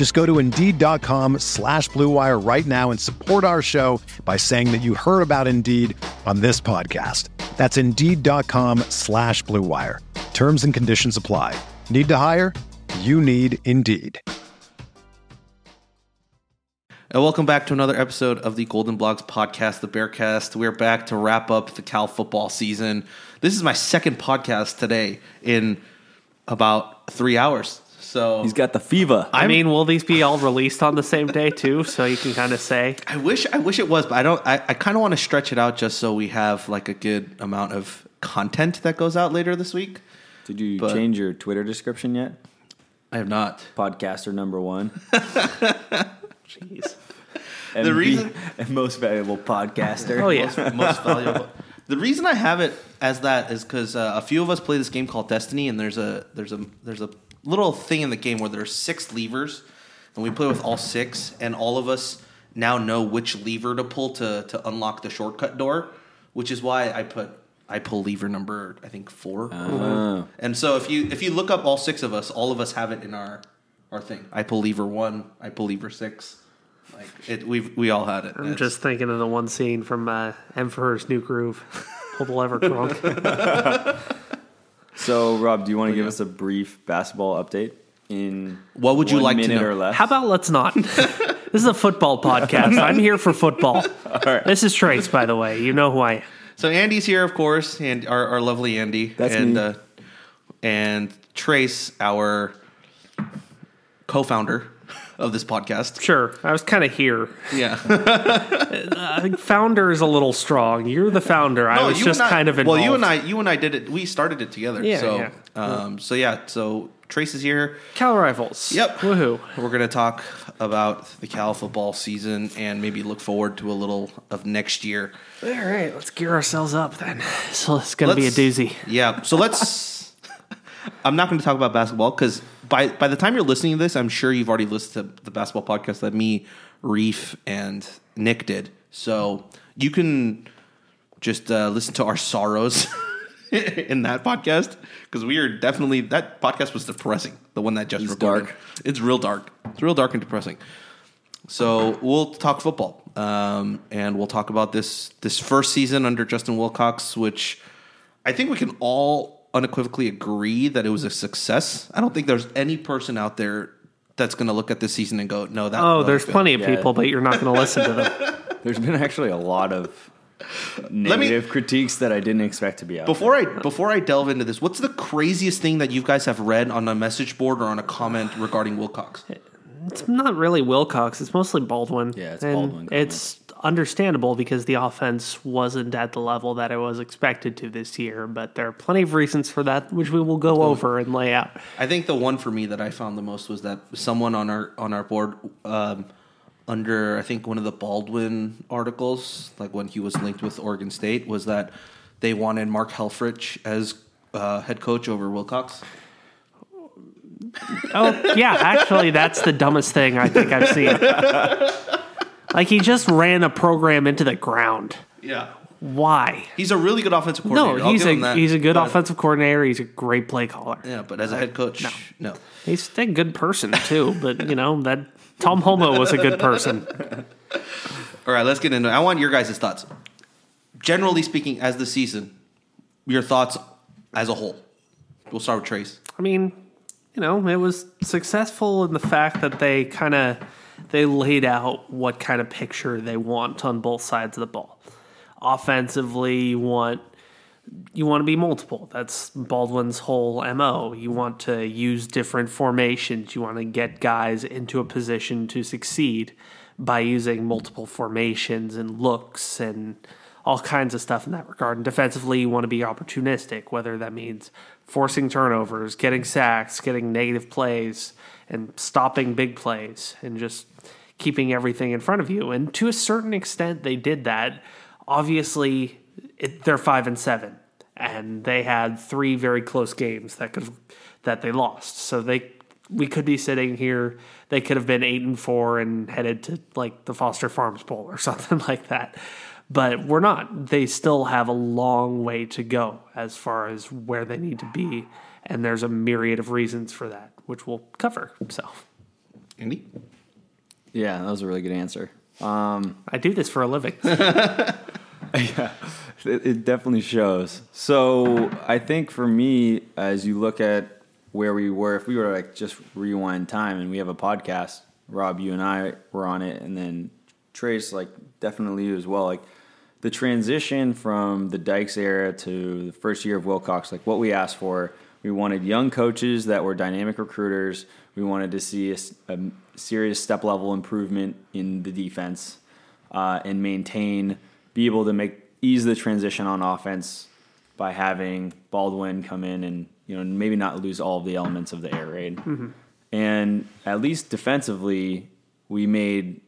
Just go to Indeed.com slash BlueWire right now and support our show by saying that you heard about Indeed on this podcast. That's Indeed.com slash BlueWire. Terms and conditions apply. Need to hire? You need Indeed. And welcome back to another episode of the Golden Blogs podcast, the Bearcast. We're back to wrap up the Cal football season. This is my second podcast today in about three hours. So He's got the fever. I mean, will these be all released on the same day too? So you can kind of say, I wish I wish it was, but I don't. I, I kind of want to stretch it out just so we have like a good amount of content that goes out later this week. Did you but- change your Twitter description yet? I have not. Podcaster number one. jeez. The reason- most valuable podcaster. Oh yeah, most, most valuable. The reason I have it as that is because uh, a few of us play this game called Destiny, and there's a there's a there's a little thing in the game where there's six levers, and we play with all six, and all of us now know which lever to pull to to unlock the shortcut door, which is why I put I pull lever number I think four, Oh. and so if you if you look up all six of us, all of us have it in our our thing. I pull lever one, I pull lever six. Like it, we we all had it. I'm It's- just thinking of the one scene from uh, Emperor's New Groove. Pull the lever, Kronk. So, Rob, do you want to give us a brief basketball update in What would you one like to minute know? or less? How about let's not? this is a football podcast. I'm here for football. This is Trace, by the way. You know who I am. So Andy's here, of course, and our, our lovely Andy, That's and me. Uh, and Trace, our co-founder of this podcast. Sure, I was kind of here. Yeah, I think founder is a little strong. You're the founder. I was just I- kind of involved. Well, you and I, you and I did it. We started it together. Yeah, so, yeah. Um, so yeah. So Trace is here. Cal Rivals. Yep. Woohoo. We're going to talk about the Cal football season and maybe look forward to a little of next year. All right, let's gear ourselves up then. So it's going to be a doozy. Yeah. So let's. I'm not going to talk about basketball because by by the time you're listening to this, I'm sure you've already listened to the basketball podcast that me, Reef, and Nick did. So you can just uh, listen to our sorrows in that podcast because we are definitely that podcast was depressing. The one that just It's recorded. dark. It's real dark. It's real dark and depressing. So we'll talk football, um, and we'll talk about this this first season under Justin Wilcox, which I think we can all unequivocally agree that it was a success. I don't think there's any person out there that's going to look at this season and go, "No, that." Oh, there's good." plenty of Yeah. people, but you're not going to listen to them. There's been actually a lot of negative critiques that I didn't expect to be out. Before I before I delve into this, what's the craziest thing that you guys have read on a message board or on a comment regarding Wilcox? It's not really Wilcox. It's mostly Baldwin. Yeah, it's And Baldwin It's understandable because the offense wasn't at the level that it was expected to this year. But there are plenty of reasons for that, which we will go over and lay out. I think the one for me that I found the most was that someone on our on our board um, under I think one of the Baldwin articles, like when he was linked with Oregon State, was that they wanted Mark Helfrich as uh, head coach over Wilcox. Oh, yeah. Actually, that's the dumbest thing I think I've seen. Like he just ran a program into the ground. Yeah, Why? he's a really good offensive No, coordinator. I'll he's a he's a good but- offensive coordinator. He's a great play caller. Yeah, but as a head coach, no. He's a good person too. But you know that Tom Holmoe was a good person. All right, let's get into. it. I want your guys' thoughts. Generally speaking, as the season, your thoughts as a whole. We'll start with Trace. I mean, you know, it was successful in the fact that they kind of they laid out what kind of picture they want on both sides of the ball. Offensively, you want you want to be multiple. That's Baldwin's whole MO. You want to use different formations. You want to get guys into a position to succeed by using multiple formations and looks and all kinds of stuff in that regard. And defensively, you want to be opportunistic, whether that means forcing turnovers, getting sacks, getting negative plays, and stopping big plays, and just keeping everything in front of you. And to a certain extent, they did that. Obviously, it, they're five and seven, and they had three very close games that could that they lost. So they we could be sitting here. They could have been eight and four and headed to like the Foster Farms Bowl or something like that. But we're not. They still have a long way to go as far as where they need to be, and there's a myriad of reasons for that, which we'll cover. So, Andy? Yeah, that was a really good answer. Um, I do this for a living. yeah, it, it definitely shows. So I think for me, as you look at where we were, if we were to like just rewind time and we have a podcast, Rob, you and I were on it, and then Trace, like definitely you as well. Like the transition from the Dykes era to the first year of Wilcox, like what we asked for, we wanted young coaches that were dynamic recruiters. We wanted to see a serious step level improvement in the defense uh, and maintain, be able to make ease the transition on offense by having Baldwin come in and you know maybe not lose all of the elements of the air raid. And at least defensively, we made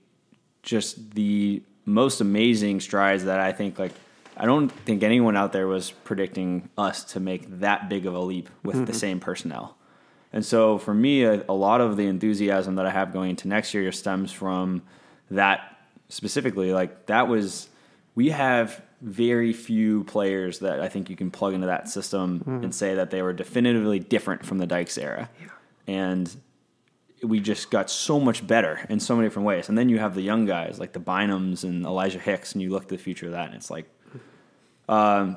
just the most amazing strides that I think like I don't think anyone out there was predicting us to make that big of a leap with the same personnel. And so for me, a, a lot of the enthusiasm that I have going into next year stems from that specifically. Like that was, we have very few players that I think you can plug into that system mm-hmm. and say that they were definitively different from the Dykes era. And we just got so much better in so many different ways. And then you have the young guys like the Bynums and Elijah Hicks, and you look to the future of that, and it's like, um,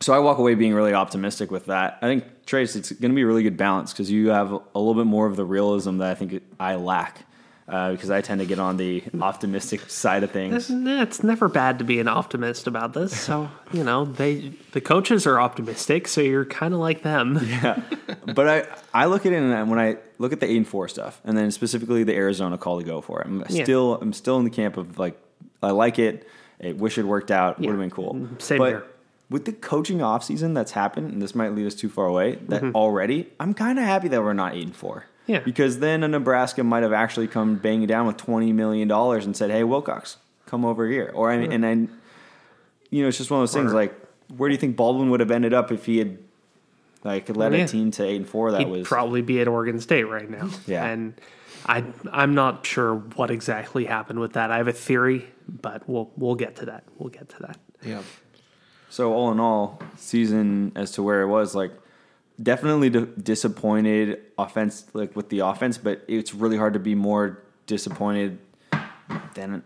so I walk away being really optimistic with that. I think Trace, it's going to be a really good balance because you have a little bit more of the realism that I think I lack. Uh, because I tend to get on the optimistic side of things. It's never bad to be an optimist about this. So you know, they the coaches are optimistic, so you're kind of like them. Yeah, but I I look at it and when I look at the eight and four stuff, and then specifically the Arizona call to go for it, I'm Yeah. still I'm still in the camp of like I like it. I wish it worked out. Would have been cool. Same but here. With the coaching offseason that's happened, and this might lead us too far away, that already I'm kind of happy that we're not eight and four. Mm-hmm. Yeah. Because then a Nebraska might have actually come banging down with twenty million dollars and said, "Hey, Wilcox, come over here." Or I mean, and then, you know, it's just one of those things. Like, where do you think Baldwin would have ended up if he had like led Yeah. a team to eight and four? That He'd was probably be at Oregon State right now. Yeah. and I I'm not sure what exactly happened with that. I have a theory, but we'll we'll get to that. We'll get to that. Yeah. So all in all, season as to where it was, like definitely di- disappointed offense, like with the offense, but it's really hard to be more disappointed than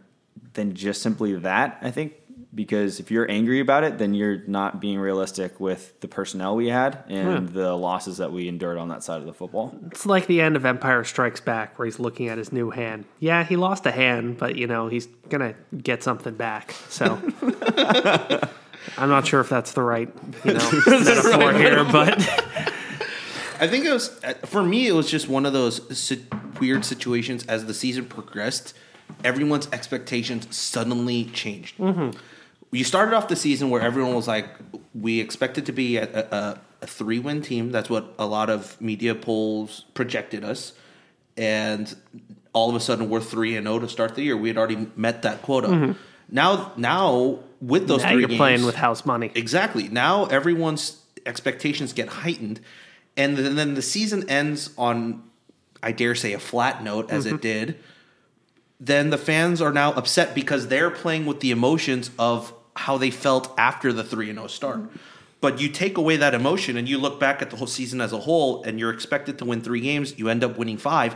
than just simply that. I think because if you're angry about it, then you're not being realistic with the personnel we had and the losses that we endured on that side of the football. It's like the end of Empire Strikes Back, where he's looking at his new hand. Yeah, he lost a hand, but you know he's gonna get something back. So I'm not sure if that's the right you know metaphor here, but I think it was uh, for me. It was just one of those weird situations. As the season progressed, everyone's expectations suddenly changed. You started off the season where everyone was like, "We expected to be a, a, a three-win team." That's what a lot of media polls projected us, and all of a sudden we're three and zero to start the year. We had already met that quota. Mm-hmm. Now, now with those now three you're games, playing with house money. Exactly. Now everyone's expectations get heightened, and then, then the season ends on, I dare say, a flat note, as it mm-hmm. did. Then the fans are now upset because they're playing with the emotions of how they felt after the three and zero start. But you take away that emotion and you look back at the whole season as a whole, and you're expected to win three games. You end up winning five.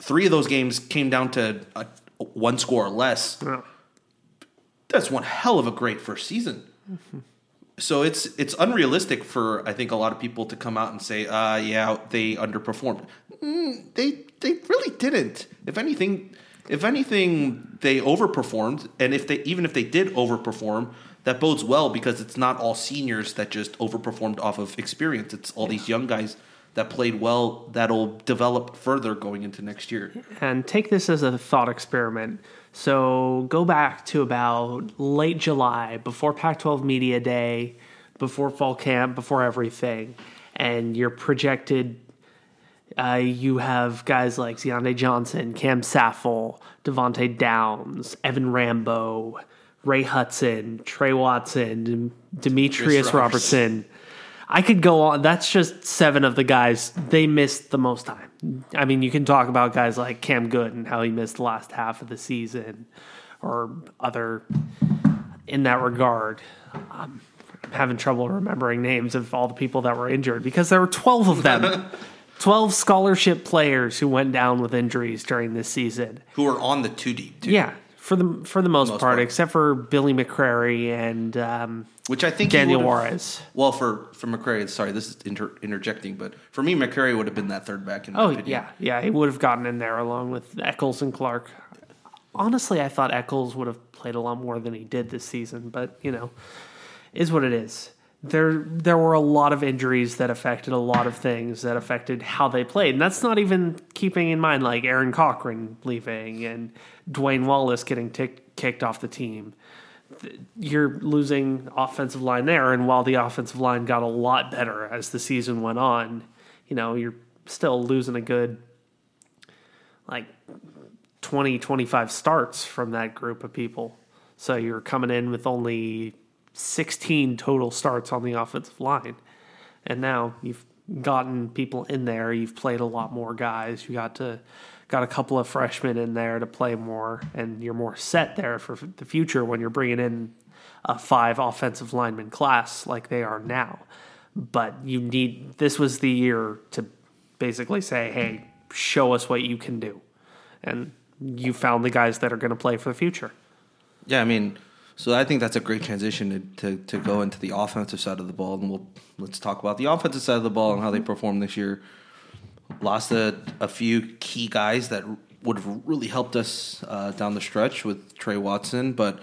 Three of those games came down to a, one score or less Yeah. that's one hell of a great first season. So it's it's unrealistic for I think a lot of people to come out and say, uh, yeah, they underperformed. Mm, they they really didn't. If anything, if anything, they overperformed. And if they even if they did overperform, that bodes well because it's not all seniors that just overperformed off of experience. It's all these young guys that played well that'll develop further going into next year. and take this as a thought experiment. So go back to about late July, before Pac 12 Media Day, before fall camp, before everything, and you're projected. Uh, you have guys like Ziande Johnson, Cam Saffle, Devante Downs, Evan Rambo, Ray Hudson, Tre Watson, Demetris Robertson. I could go on. That's just seven of the guys. They missed the most time. I mean, you can talk about guys like Cam Goode and how he missed the last half of the season or other in that regard. Um, I'm having trouble remembering names of all the people that were injured because there were 12 of them. 12 scholarship players who went down with injuries during this season. Who are on the two deep too. Yeah, for the for the most, Most part, part. except for Billy McCrary and um, Which I think Daniel Juarez. Well, for for McCrary, sorry, this is inter- interjecting, but for me, McCrary would have been that third back. In Oh yeah, yeah, he would have gotten in there along with Eccles and Clark. Honestly, I thought Eccles would have played a lot more than he did this season, but you know, is what it is. There, there were a lot of injuries that affected a lot of things that affected how they played, and that's not even keeping in mind like Aaron Cochran leaving and Dwayne Wallace getting tick, kicked off the team. You're losing offensive line there, and while the offensive line got a lot better as the season went on, you know you're still losing a good like 20 25 starts from that group of people. So you're coming in with only 16 total starts on the offensive line. And now you've gotten people in there. You've played a lot more guys. You got to got a couple of freshmen in there to play more and you're more set there for the future when you're bringing in a five offensive lineman class like they are now. But you need this was the year to basically say hey show us what you can do. And you found the guys that are going to play for the future. Yeah, I mean, so I think that's a great transition to, to, to go into the offensive side of the ball, and we'll let's talk about the offensive side of the ball and how they performed this year. Lost a, a few key guys that would have really helped us uh, down the stretch with Tre Watson, but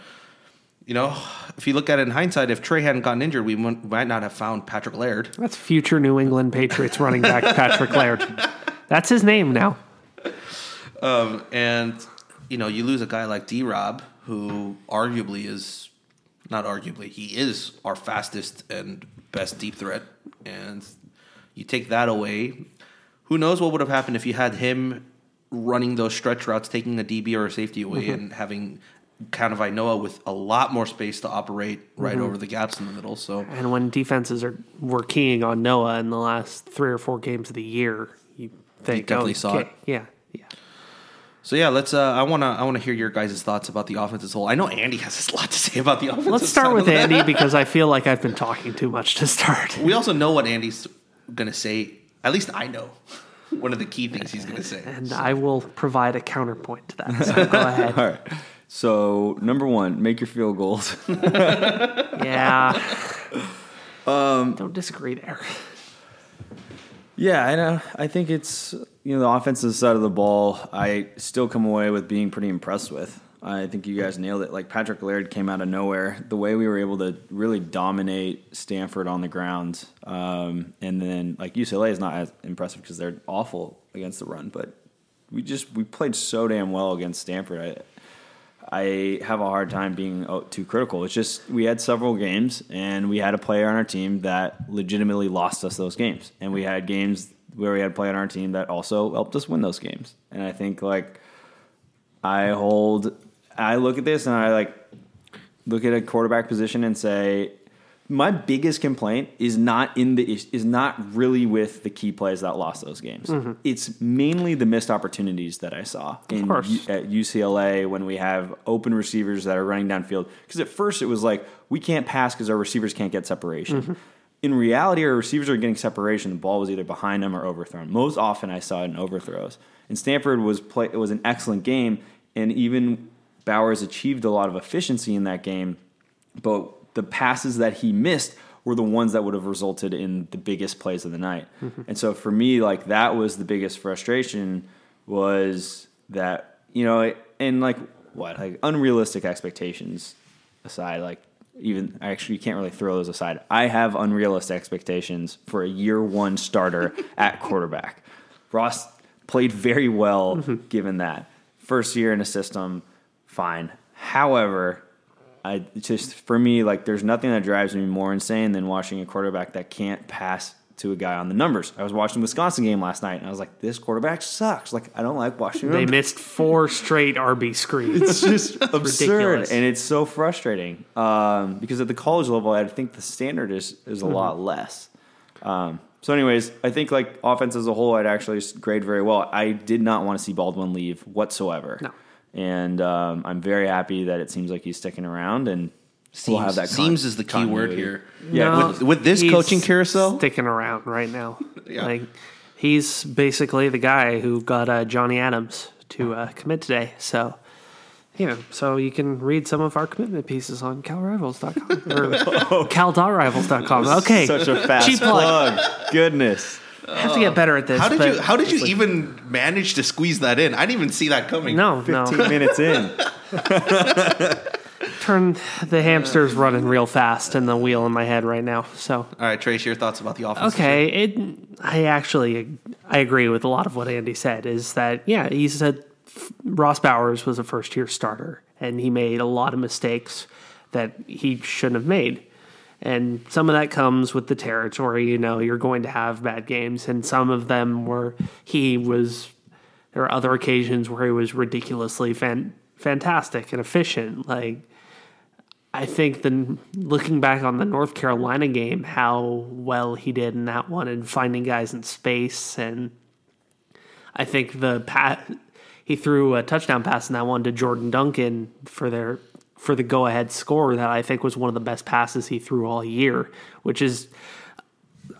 you know, if you look at it in hindsight, if Tre hadn't gotten injured, we might not have found Patrick Laird. that's future new england patriots running back patrick laird that's his name now Um, and you know, you lose a guy like D Rob, who arguably is not arguably, he is our fastest and best deep threat. And you take that away. Who knows what would have happened if you had him running those stretch routes, taking a DB or a safety away, mm-hmm. and having kind of Inoa with a lot more space to operate right mm-hmm. over the gaps in the middle. So and when defenses are were keying on Noa in the last three or four games of the year you think definitely oh, saw it. yeah yeah So yeah, let's. Uh, I wanna. I wanna hear your guys' thoughts about the offense as a whole. I know Andy has a lot to say about the offense. let's start with andy because i feel like i've been talking too much to start We also know what Andy's gonna say. At least I know one of the key things he's gonna say. and i will provide a counterpoint to that so go ahead All right. So number one, make your field goals. yeah um don't disagree there Yeah, I know. I think it's you know the offensive side of the ball. I still come away with being pretty impressed with. I think you guys nailed it. Like Patrick Laird came out of nowhere. The way we were able to really dominate Stanford on the ground, um, and then like UCLA is not as impressive because they're awful against the run. But we just we played so damn well against Stanford. I, I have a hard time being oh, too critical. It's just we had several games and we had a player on our team that legitimately lost us those games, and we had games where we had play on our team that also helped us win those games. And I think like I hold, I look at this and I like look at a quarterback position and say, my biggest complaint is not in the is not really with the key plays that lost those games. Mm-hmm. It's mainly the missed opportunities that I saw in. U- at UCLA when we have open receivers that are running downfield. Because at first it was like we can't pass because our receivers can't get separation. Mm-hmm. In reality, our receivers are getting separation. The ball was either behind them or overthrown. Most often, I saw it in overthrows. And Stanford was play. It was an excellent game, and even Bowers achieved a lot of efficiency in that game but the passes that he missed were the ones that would have resulted in the biggest plays of the night. Mm-hmm. And so for me, like that was the biggest frustration was that you know, and like what like unrealistic expectations aside, like even actually you can't really throw those aside. I have unrealistic expectations for a year one starter at quarterback. Ross played very well mm-hmm. given that. First year in a system, fine. However, I just for me like there's nothing that drives me more insane than watching a quarterback that can't pass to a guy on the numbers. I was watching the Wisconsin game last night and I was like, this quarterback sucks. Like I don't like watching They missed four straight RB screens. It's just absurd, ridiculous. and it's so frustrating. Um, because at the college level, I think the standard is is a lot less. Um, so, anyways, I think like offense as a whole, I'd actually grade very well. I did not want to see Baldwin leave whatsoever. No. And um, I'm very happy that it seems like he's sticking around, and Seems, we'll have that. con- seems is the key word here. Yeah, No, with- with this he's coaching carousel? sticking around right now. Yeah. Like he's basically the guy who got uh, Johnny Adams to uh, commit today. So you know, so you can read some of our commitment pieces on calrivals.com or cal.rivals.com. Okay, Such a fast Cheap plug. plug. Goodness. I have to get better at this. How did you How did you even manage to squeeze that in? I didn't even see that coming. No, 15 no. minutes in. Turn the hamster's running real fast in the wheel in my head right now. So All right, Trace, your thoughts about the offense? Okay, it. I actually I agree with a lot of what Andy said. Is that yeah? He said Ross Bowers was a first year starter, and he made a lot of mistakes that he shouldn't have made. And some of that comes with the territory. You know, you're going to have bad games, and some of them were he was. There are other occasions where he was ridiculously fan, fantastic and efficient. Like I think then looking back on the North Carolina game, how well he did in that one and finding guys in space, and I think the pat he threw a touchdown pass in that one to Jordan Duncan for their for the go ahead score that I think was one of the best passes he threw all year, which is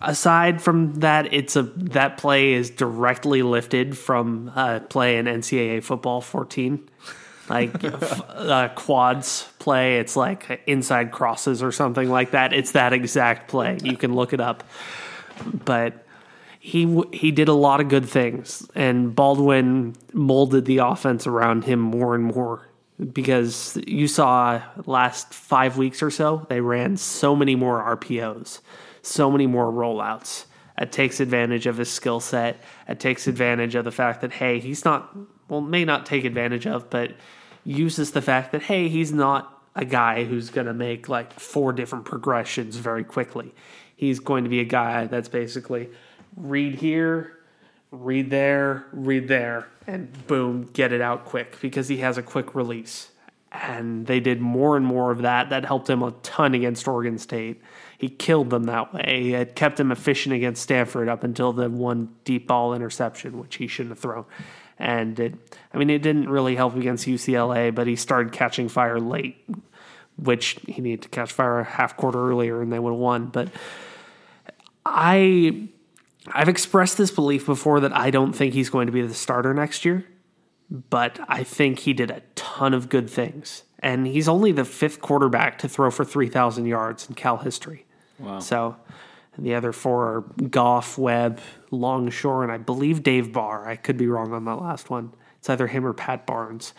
aside from that, it's a that play is directly lifted from uh, play in NCAA football 14, like uh, quads play. It's like inside crosses or something like that. It's that exact play. You can look it up, but. He he did a lot of good things, and Baldwin molded the offense around him more and more because you saw last five weeks or so they ran so many more RPOs, so many more rollouts. It takes advantage of his skill set. It takes advantage of the fact that hey, he's not well, may not take advantage of, but uses the fact that hey, he's not a guy who's going to make like four different progressions very quickly. He's going to be a guy that's basically read here, read there, read there, and boom, get it out quick because he has a quick release. And they did more and more of that. That helped him a ton against Oregon State. He killed them that way. It kept him efficient against Stanford up until the one deep ball interception, which he shouldn't have thrown. And it, I mean, it didn't really help against UCLA, but he started catching fire late, which he needed to catch fire a half quarter earlier and they would have won. But I I've expressed this belief before that I don't think he's going to be the starter next year, but I think he did a ton of good things. And he's only the fifth quarterback to throw for 3,000 yards in Cal history. Wow. So the other four are Goff, Webb, Longshore, and I believe Dave Barr. I could be wrong on that last one. It's either him or Pat Barnes.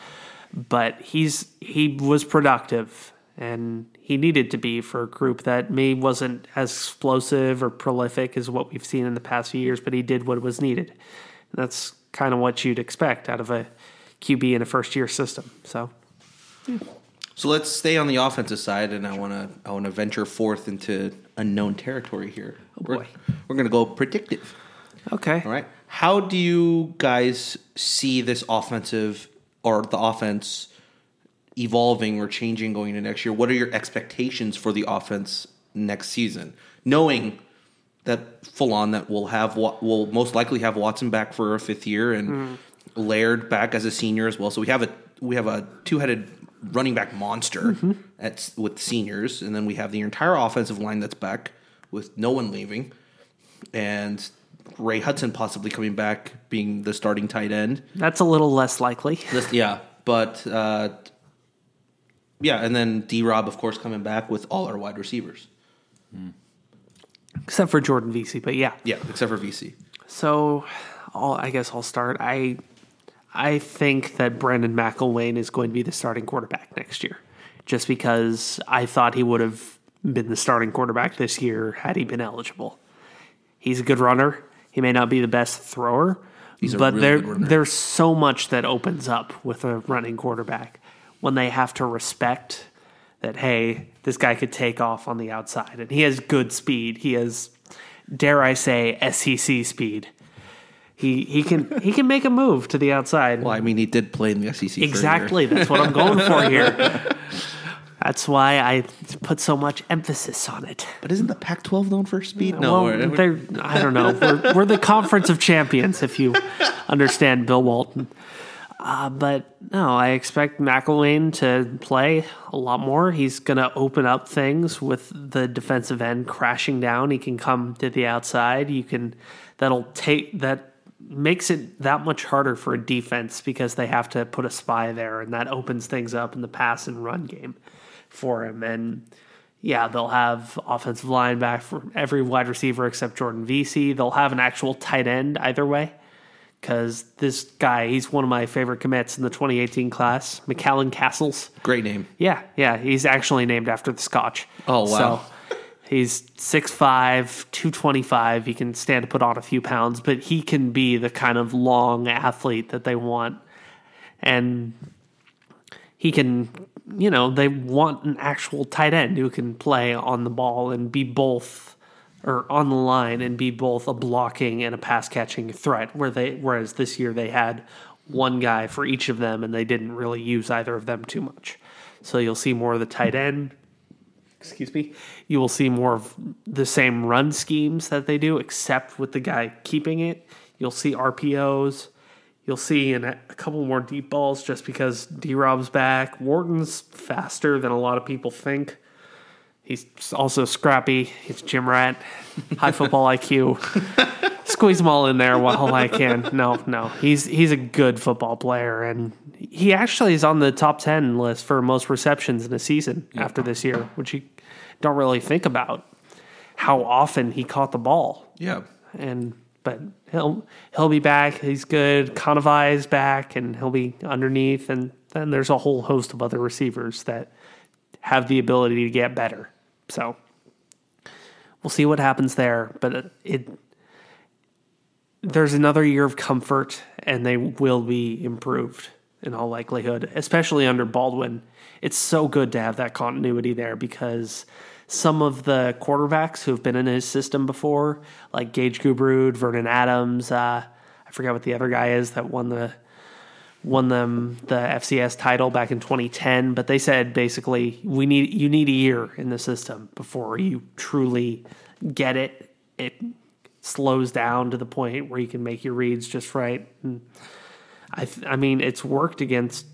But he's he was productive and he needed to be for a group that maybe wasn't as explosive or prolific as what we've seen in the past few years, but he did what was needed. And that's kind of what you'd expect out of a QB in a first year system. So hmm. So let's stay on the offensive side, and I want to I want to venture forth into unknown territory here. Oh boy. we're, we're going to go predictive. okay. All right. How do you guys see this offensive or the offense evolving or changing going into next year? What are your expectations for the offense next season, knowing that full on that we'll have we'll most likely have Watson back for a fifth year and mm-hmm. Laird back as a senior as well. So we have a we have a two headed running back monster at with seniors, and then we have the entire offensive line that's back with no one leaving, and Ray Hudson possibly coming back being the starting tight end. That's a little less likely. This, yeah, but uh, yeah, and then D Rob, of course, coming back with all our wide receivers. Except for Jordan Veasy, but yeah. Yeah, except for Veasy. So, I'll, I guess I'll start. I I think that Brandon McIlwain is going to be the starting quarterback next year, just because I thought he would have been the starting quarterback this year had he been eligible. He's a good runner. He may not be the best thrower, He's but really there there's so much that opens up with a running quarterback when they have to respect that hey, this guy could take off on the outside and he has good speed. He has dare I say SEC speed. He he can he can make a move to the outside. Well, I mean, he did play in the SEC. for a year. Exactly. That's what I'm going for here. That's why I put so much emphasis on it. But isn't the Pac-12 known for speed? No, well, they're, I don't know. We're, we're the conference of champions, if you understand Bill Walton. Uh, but no, I expect McIlwain to play a lot more. He's going to open up things with the defensive end crashing down. He can come to the outside. You can that'll take that makes it that much harder for a defense because they have to put a spy there, and that opens things up in the pass and run game for him. And yeah, they'll have offensive line back for every wide receiver except Jordan Veasy. They'll have an actual tight end either way because this guy, he's one of my favorite commits in the 2018 class, McCallan Castles. great name. Yeah, yeah, he's actually named after the Scotch. Oh, wow. So he's 6'5, 225. He can stand to put on a few pounds, but he can be the kind of long athlete that they want. And he can, you know, they want an actual tight end who can play on the ball and be both or on the line and be both a blocking and a pass catching threat where they whereas this year they had one guy for each of them and they didn't really use either of them too much. So you'll see more of the tight end excuse me, you will see more of the same run schemes that they do, except with the guy keeping it. You'll see RPOs. You'll see in a, couple more deep balls just because D Rob's back. Wharton's faster than a lot of people think. He's also scrappy. He's gym rat, high football IQ. Squeeze them all in there while I can. No, no, he's he's a good football player, and he actually is on the top ten list for most receptions in a season after this year, which you don't really think about how often he caught the ball Yeah. and but he'll he'll be back. He's good. Kanawai is back, and he'll be underneath. And then there's a whole host of other receivers that have the ability to get better. So we'll see what happens there. But it, it there's another year of comfort, and they will be improved in all likelihood, especially under Baldwin. It's so good to have that continuity there because some of the quarterbacks who have been in his system before, like Gage Gubrud, Vernon Adams, uh, I forget what the other guy is that won the won them the FCS title back in 2010, but they said basically we need you need a year in the system before you truly get it. It slows down to the point where you can make your reads just right. And I th- I mean it's worked against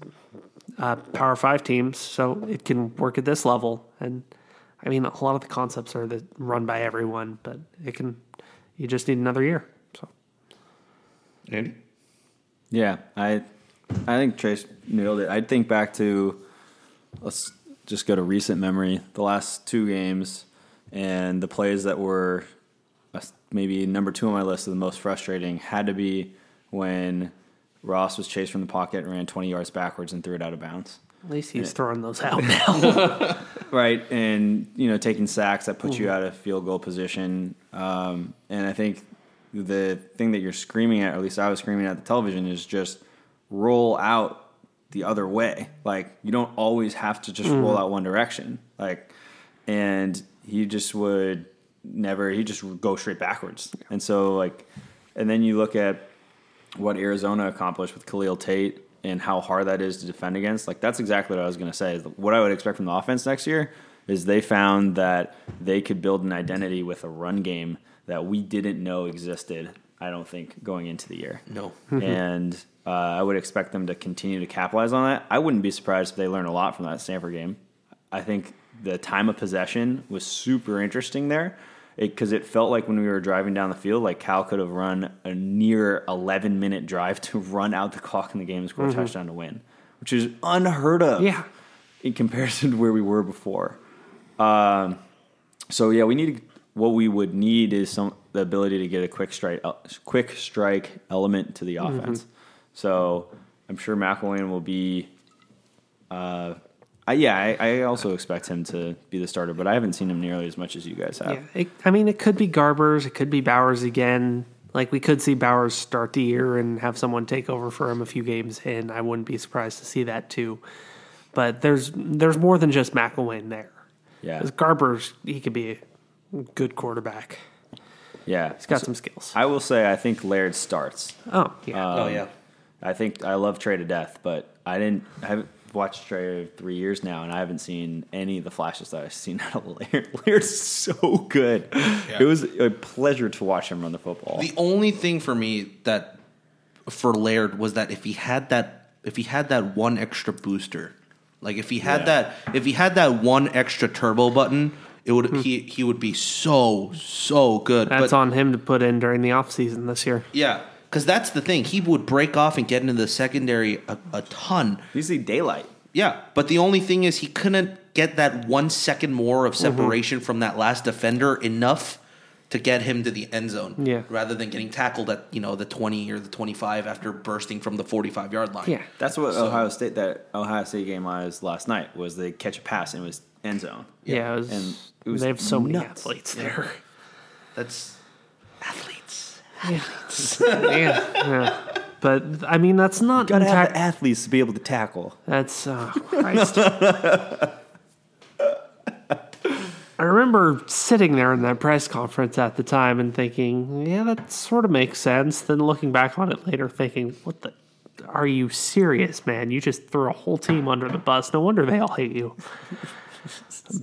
uh, Power Five teams, so it can work at this level. And I mean a lot of the concepts are that run by everyone, but it can. You just need another year. So Andy? Yeah, I I think Trace nailed it. I'd think back to let's just go to recent memory, the last two games, and the plays that were maybe number two on my list of the most frustrating had to be when Ross was chased from the pocket and ran 20 yards backwards and threw it out of bounds. at least he's throwing those out now. Right, and you know, taking sacks that put you out of field goal position. Um, and I think the thing that you're screaming at, or at least I was screaming at the television, is just roll out the other way. Like you don't always have to just roll out one direction. Like, and he just would never. He just would go straight backwards. And so like, and then you look at what Arizona accomplished with Khalil Tate and how hard that is to defend against. Like that's exactly what I was going to say. What I would expect from the offense next year is they found that they could build an identity with a run game that we didn't know existed. I don't think going into the year. No. and uh, I would expect them to continue to capitalize on that. I wouldn't be surprised if they learn a lot from that Stanford game. I think the time of possession was super interesting there because it, felt like when we were driving down the field, like Cal could have run a near 11 minute drive to run out the clock in the game and score a touchdown to win, which is unheard of yeah. in comparison to where we were before. Um, so yeah, we need what we would need is some the ability to get a quick strike, uh, quick strike element to the offense. So I'm sure McIlwain will be uh, I, yeah, I, I also expect him to be the starter, but I haven't seen him nearly as much as you guys have. Yeah, it, I mean, it could be Garbers, it could be Bowers again. Like we could see Bowers start the year and have someone take over for him a few games in. I wouldn't be surprised to see that too. But there's there's more than just McIlwain there. Yeah. Because Garbers, he could be a good quarterback. Yeah, He's got some skills. I will say I think Laird starts. Oh yeah, oh yeah. Um, I think I love Tre to death, but I didn't. I haven't watched Tre three years now, and I haven't seen any of the flashes that I've seen out of Laird. Laird's so good. It was a pleasure to watch him run the football. The only thing for me that for Laird was that if he had that if he had that one extra booster, like if he had Yeah. that if he had that one extra turbo button, it would hmm. he he would be so so good. that's but on him to put in during the offseason this year. yeah, because that's the thing. He would break off and get into the secondary a, a ton. you see daylight. Yeah, but the only thing is he couldn't get that one second more of mm-hmm. separation from that last defender enough to get him to the end zone. Yeah. Rather than getting tackled at you know the twenty or the twenty five after bursting from the forty five yard line. Yeah, That's what So- Ohio State that Ohio State game was last night. Was they catch a pass and it was end zone. yeah. it was, And it was they have so many nuts. athletes there. That's athletes. Yeah. yeah, yeah. But I mean, that's not Got to have the athletes to be able to tackle. That's oh Christ. I remember sitting there in that press conference at the time and thinking, yeah, that sort of makes sense. Then looking back on it later, thinking, what the? Are you serious, man? You just threw a whole team under the bus. No wonder they all hate you.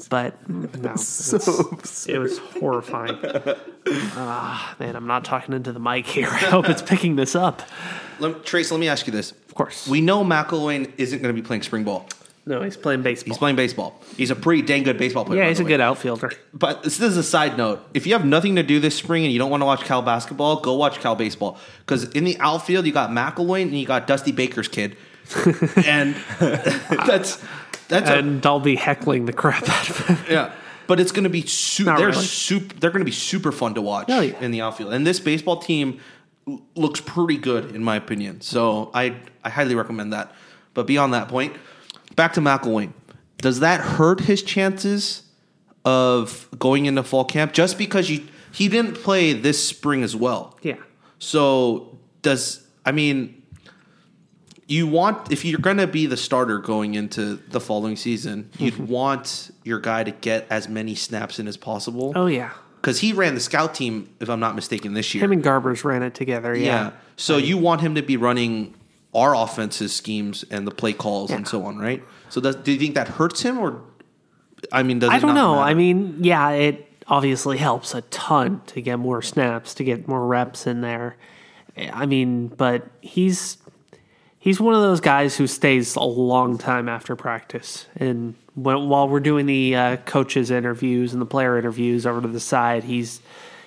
But no, it's- it was horrifying. Ah, man, I'm not talking into the mic here. I hope it's picking this up. Let, Trace, let me ask you this. Of course, We know McIlwain isn't going to be playing spring ball. no, he's playing baseball. He's playing baseball. He's a pretty dang good baseball player. yeah, he's a way. good outfielder. But this is a side note. If you have nothing to do this spring and you don't want to watch Cal basketball, go watch Cal baseball. Because in the outfield, you got McIlwain and you got Dusty Baker's kid, and that's that's and I'll be heckling the crap out of him. yeah. But it's going to be super. They're really. super. They're going to be super fun to watch yeah. in the outfield. And this baseball team l- looks pretty good in my opinion. So I I highly recommend that. But beyond that point, back to McIlwain. Does that hurt his chances of going into fall camp just because you he didn't play this spring as well? Yeah. So does I mean you want if you're going to be the starter going into the following season, you'd mm-hmm. want your guy to get as many snaps in as possible. Oh yeah. Because he ran the scout team, if I'm not mistaken, this year. Him and Garbers ran it together. yeah. Yeah. So you want him to be running our offensive schemes and the play calls and so on, right? So does, do you think that hurts him, or I mean, does I don't know. matter? I mean, yeah, it obviously helps a ton to get more snaps, to get more reps in there. I mean, but he's he's one of those guys who stays a long time after practice. And when, while we're doing the uh, coaches interviews and the player interviews over to the side, he's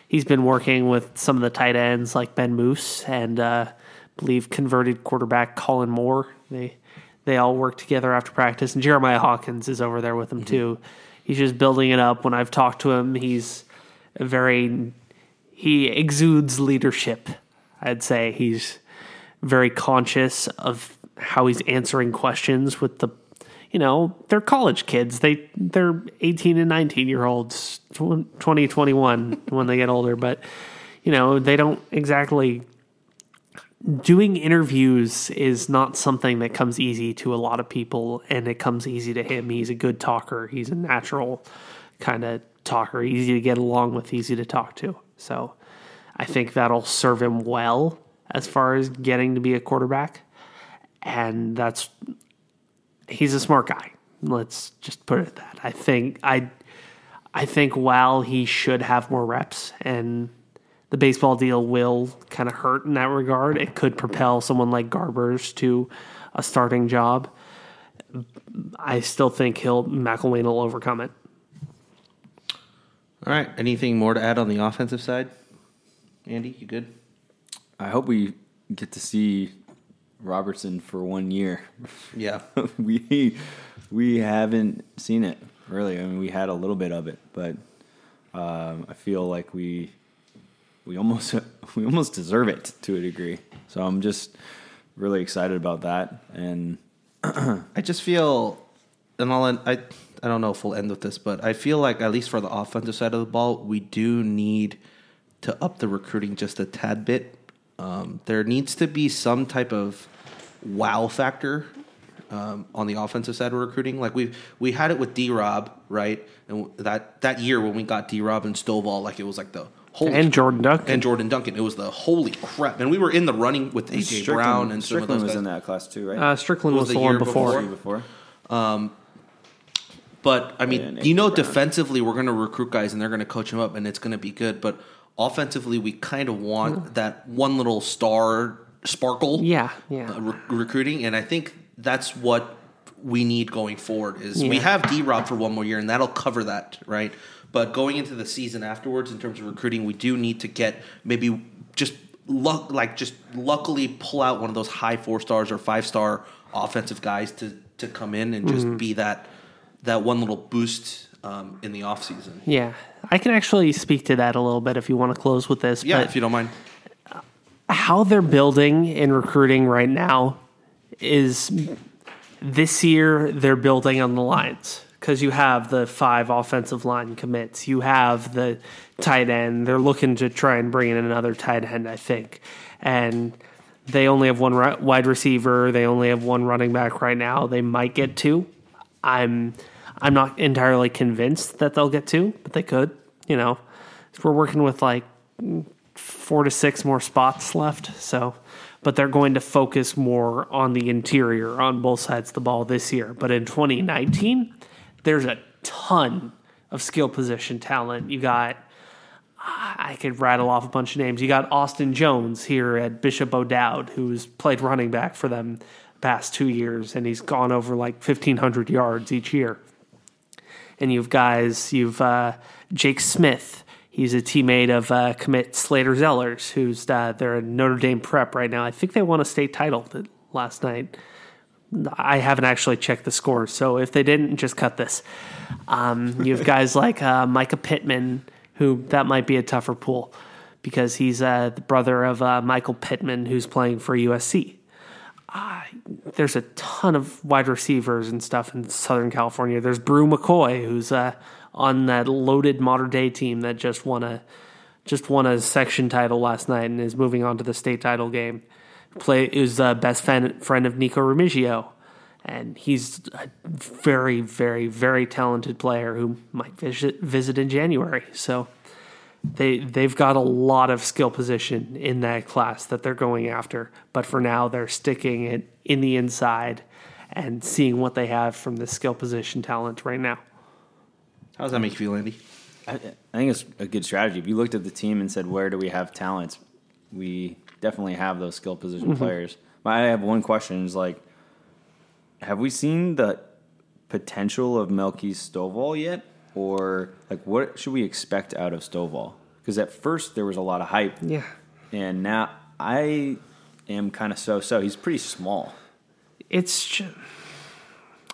he's been working with some of the tight ends like Ben Moos and uh, I believe converted quarterback Colin Moore. They they all work together after practice, and Jeremiah Hawkins is over there with him too. He's just building it up. When I've talked to him, he's a very he exudes leadership. I'd say he's very conscious of how he's answering questions with the you know they're college kids. They they're 18 and 19 year olds 20 21 when they get older. But you know they don't exactly doing interviews is not something that comes easy to a lot of people and it comes easy to him. He's a good talker. He's a natural kind of talker. Easy to get along with easy to talk to. So i think that'll serve him well as far as getting to be a quarterback and that's he's a smart guy let's just put it that i think i i think while he should have more reps and the baseball deal will kind of hurt in that regard. It could propel someone like Garbers to a starting job. I still think he'll McIlwain will overcome it. All right. Anything more to add on the offensive side? Andy, you good? I hope we get to see Robertson for one year. Yeah. we we haven't seen it really. I mean, we had a little bit of it, but um, I feel like we we almost we almost deserve it to a degree. So I'm just really excited about that. And I just feel and I'll end, I I don't know if we'll end with this, but I feel like at least for the offensive side of the ball, we do need to up the recruiting just a tad bit. Um, there needs to be some type of wow factor um, on the offensive side of recruiting. Like we we had it with D Rob, right? And that that year when we got D Rob and Stovall, like it was like the holy And Jordan Duncan. and Jordan Duncan. It was the holy crap, and we were in the running with AJ Brown and some of Strickland those was guys. in that class too, right? Uh, Strickland Was was, the the one year before. before? before. But I mean, Yeah, you know, Brown. defensively, we're going to recruit guys and they're going to coach them up, and it's going to be good. But offensively, we kind of want that one little star sparkle, Yeah, yeah. uh, re- recruiting, and I think that's what we need going forward. Is we have D Rob for one more year, and that'll cover that, right? But going into the season afterwards, in terms of recruiting, we do need to get maybe just luck, like just luckily pull out one of those high four stars or five star offensive guys to to come in and Mm-hmm. just be that that one little boost um, in the offseason. Yeah, I can actually speak to that a little bit if you want to close with this. Yeah, if you don't mind. how they're building and recruiting right now is this year they're building on the lines because you have the five offensive line commits, you have the tight end. They're looking to try and bring in another tight end, I think, and they only have one wide receiver. They only have one running back right now. They might get two. I'm I'm not entirely convinced that they'll get two, but they could. You know, we're working with like four to six more spots left. So, but they're going to focus more on the interior on both sides of the ball this year. But in 2019, there's a ton of skill position talent. You got, I could rattle off a bunch of names. You got Austin Jones here at Bishop O'Dowd, who's played running back for them the past two years, and he's gone over like 1,500 yards each year and you've guys, you've uh, Jake Smith. He's a teammate of uh, commit Slater Zellers, who's uh, they're at Notre Dame prep right now. I think they won a state title last night. I haven't actually checked the scores, so if they didn't, just cut this. Um, you have guys like uh, Micah Pittman, who that might be a tougher pool because he's uh, the brother of uh, Michael Pittman, who's playing for USC there's a ton of wide receivers and stuff in Southern California. There's Bru McCoy, who's uh, on that loaded Mater Dei team that just won a just won a section title last night and is moving on to the state title game. Play is the best fan, friend of Nikko Remigio, and he's a very, very, very talented player who might visit visit in January. So they they've got a lot of skill position in that class that they're going after. But for now, they're sticking it in the inside and seeing what they have from the skill position talent right now. How does that make you feel, Andy? I, I think it's a good strategy. If you looked at the team and said, "Where do we have talents?" We definitely have those skill position Mm-hmm. players. But I have one question: Is like, have we seen the potential of Melky Stovall yet, or like what should we expect out of Stovall? Because at first there was a lot of hype, Yeah. and now I am kind of so-so. He's pretty small. It's just,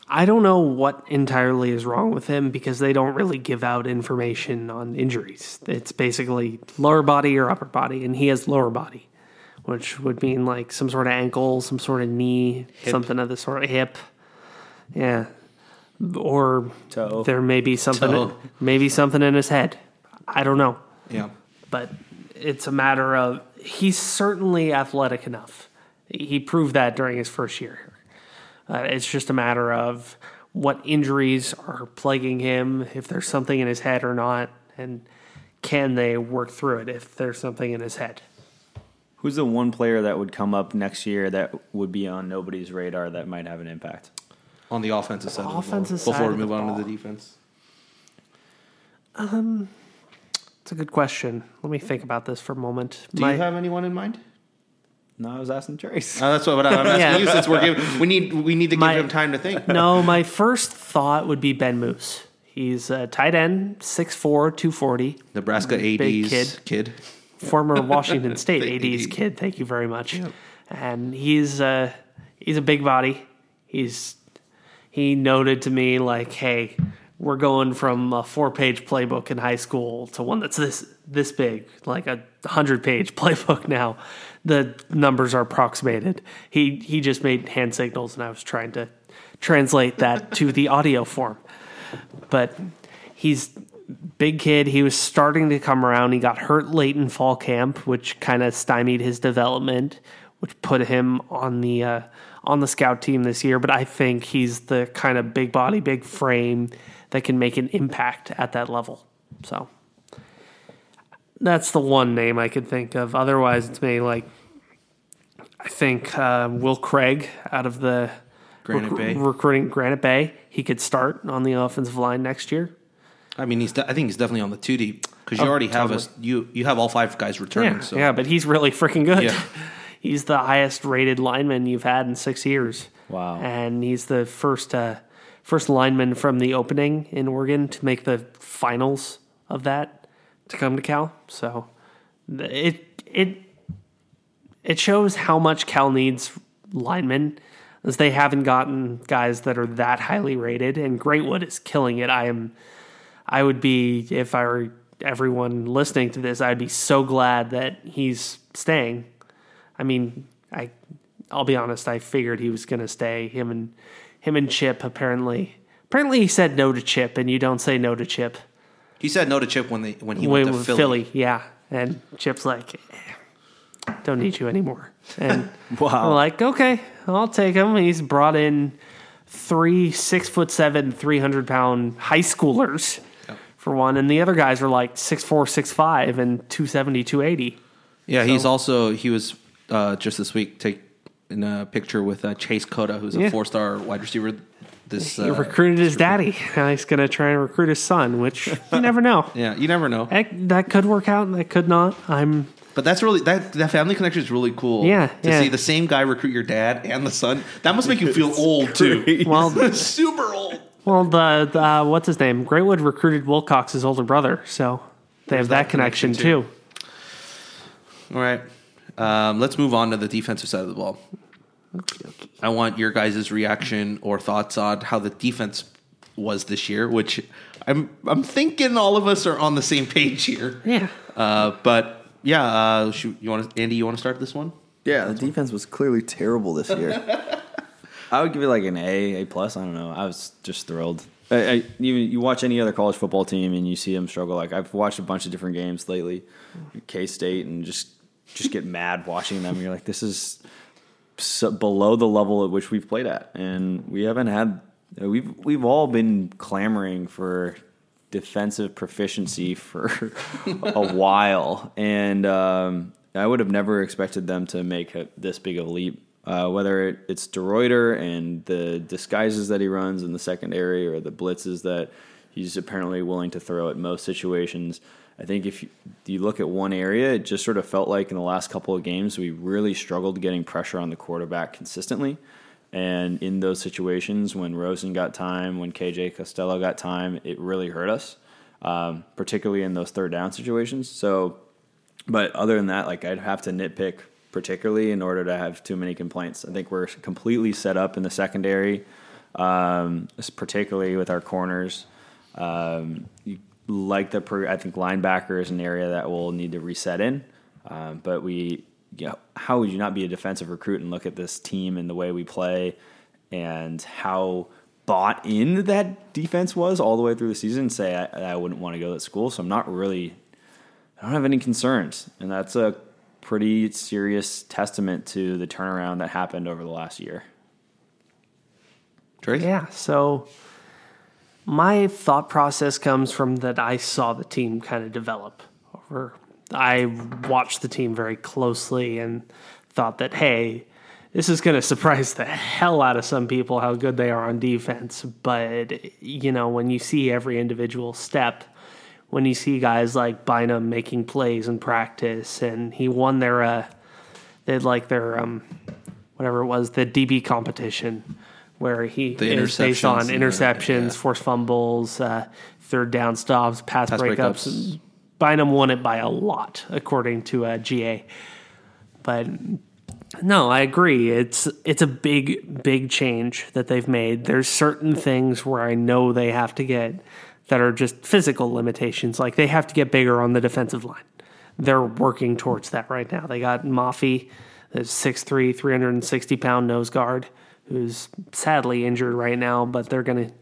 I don't know what entirely is wrong with him because they don't really give out information on injuries. It's basically lower body or upper body, and he has lower body, which would mean like some sort of ankle, some sort of knee, something of the sort of hip. Yeah. Or Toe. there may be something Toe. maybe something in his head. I don't know Yeah. but it's a matter of he's certainly athletic enough. He proved that during his first year. Uh, it's just a matter of what injuries are plaguing him, if there's something in his head or not, and can they work through it if there's something in his head. Who's the one player that would come up next year that would be on nobody's radar that might have an impact? On the offensive side Offensive of the ball. side Before we move on to the defense. Um, It's a good question. Let me think about this for a moment. Do My- you have anyone in mind? No, I was asking Trace. Uh, that's what I'm asking Yeah. you since we're giving, we need we need to give My- him time to think. no, my first thought would be Ben Moos. He's a tight end, 6'4", 240. Nebraska Big AD's kid. kid. former Washington State The AD's AD. kid. Thank you very much. And he's uh, he's a big body. He's he noted to me like, "Hey, we're going from a four-page playbook in high school to one that's this this big, like a hundred-page playbook now. The numbers are approximated." He he just made hand signals, and I was trying to translate that to the audio form. But he's big kid. He was starting to come around. He got hurt late in fall camp, which kind of stymied his development, which put him on the uh, on the scout team this year. But I think he's the kind of big body, big frame that can make an impact at that level. So that's the one name I could think of. Otherwise, it's maybe like I think uh, Will Craig out of the Granite Bay. recruiting Granite Bay. He could start on the offensive line next year. I mean, he's. De- I think he's definitely on the two deep because you already have a Oh, you you have all five guys returning. Yeah, so. yeah, but he's really freaking good. Yeah. he's the highest rated lineman you've had in six years. Wow. And he's the first uh, first lineman from the opening in Oregon to make the finals of that to come to Cal. So it it it shows how much Cal needs linemen as they haven't gotten guys that are that highly rated and Greatwood is killing it. I am I would be if I were everyone listening to this, I'd be so glad that he's staying. I mean, I I'll be honest, I figured he was going to stay. Him and him and Chip apparently apparently he said no to Chip and you don't say no to Chip. He said no to Chip when they when he When- went to with Philly. yeah. And Chip's like "Eh, don't need you anymore. And Wow. I'm like, okay, I'll take him. He's brought in three six foot seven, three hundred pound high schoolers for one, and the other guys are like six four, six five, and 270, 280. Yeah, he's also he was uh, just this week take in a picture with uh, Chase Cota, who's a Yeah. four star wide receiver. This He uh, recruited his daddy. Now he's going to try and recruit his son, which you never know. yeah, you never know. Heck, that could work out, and that could not. I'm But that's really that that family connection is really cool. Yeah, to yeah. see the same guy recruit your dad and the son. That must make you feel old too. well. Super old. Well, the, the uh, what's his name? Greatwood recruited Wilcox's older brother, so they have that, that connection, connection, too. All right. Um, let's move on to the defensive side of the ball. I want your guys' reaction or thoughts on how the defense was this year, which I'm I'm thinking all of us are on the same page here. Yeah. Uh, but yeah, uh, shoot, you want Andy? You want to start this one? Yeah, the defense was clearly terrible this year. I would give it like an A, A plus. I don't know. I was just thrilled. I, I, even you watch any other college football team and you see them struggle. Like I've watched a bunch of different games lately, K State, and just just get mad watching them. You're like, this is so below the level at which we've played at, and we haven't had. We've we've all been clamoring for defensive proficiency for a while, and um, I would have never expected them to make a, this big of a leap. Uh, whether it, it's DeRuyter and the disguises that he runs in the secondary, or the blitzes that he's apparently willing to throw at most situations. I think if you, look at one area, it just sort of felt like in the last couple of games we really struggled getting pressure on the quarterback consistently. And in those situations, when Rosen got time, when KJ Costello got time, it really hurt us, um, particularly in those third down situations. So, but other than that, like I'd have to nitpick particularly in order to have too many complaints. I think we're completely set up in the secondary, um, particularly with our corners. Um, you like the, per- I think linebacker is an area that will need to reset in, um, but we you know, how would you not be a defensive recruit and look at this team and the way we play and how bought in that defense was all the way through the season and say I, I wouldn't want to go to school. So I'm not really, I don't have any concerns. And that's a pretty serious testament to the turnaround that happened over the last year. Trace? Yeah. So my thought process comes from that I saw the team kind of develop over. I watched the team very closely and thought that hey, this is going to surprise the hell out of some people how good they are on defense. But you know, when you see every individual step, when you see guys like Bynum making plays in practice, and he won their uh, they like their um, whatever it was the DB competition where he The is based on interceptions and the- interceptions, yeah. forced fumbles, uh, third down stops, pass, Pass breakups. breakups. Bynum won it by a lot, according to uh, GA. But no, I agree. It's it's a big big change that they've made. There's certain things where I know they have to get that are just physical limitations. Like they have to get bigger on the defensive line. They're working towards that right now. They got Mafi, the 6'3", 360 pound nose guard, who's sadly injured right now, but they're going to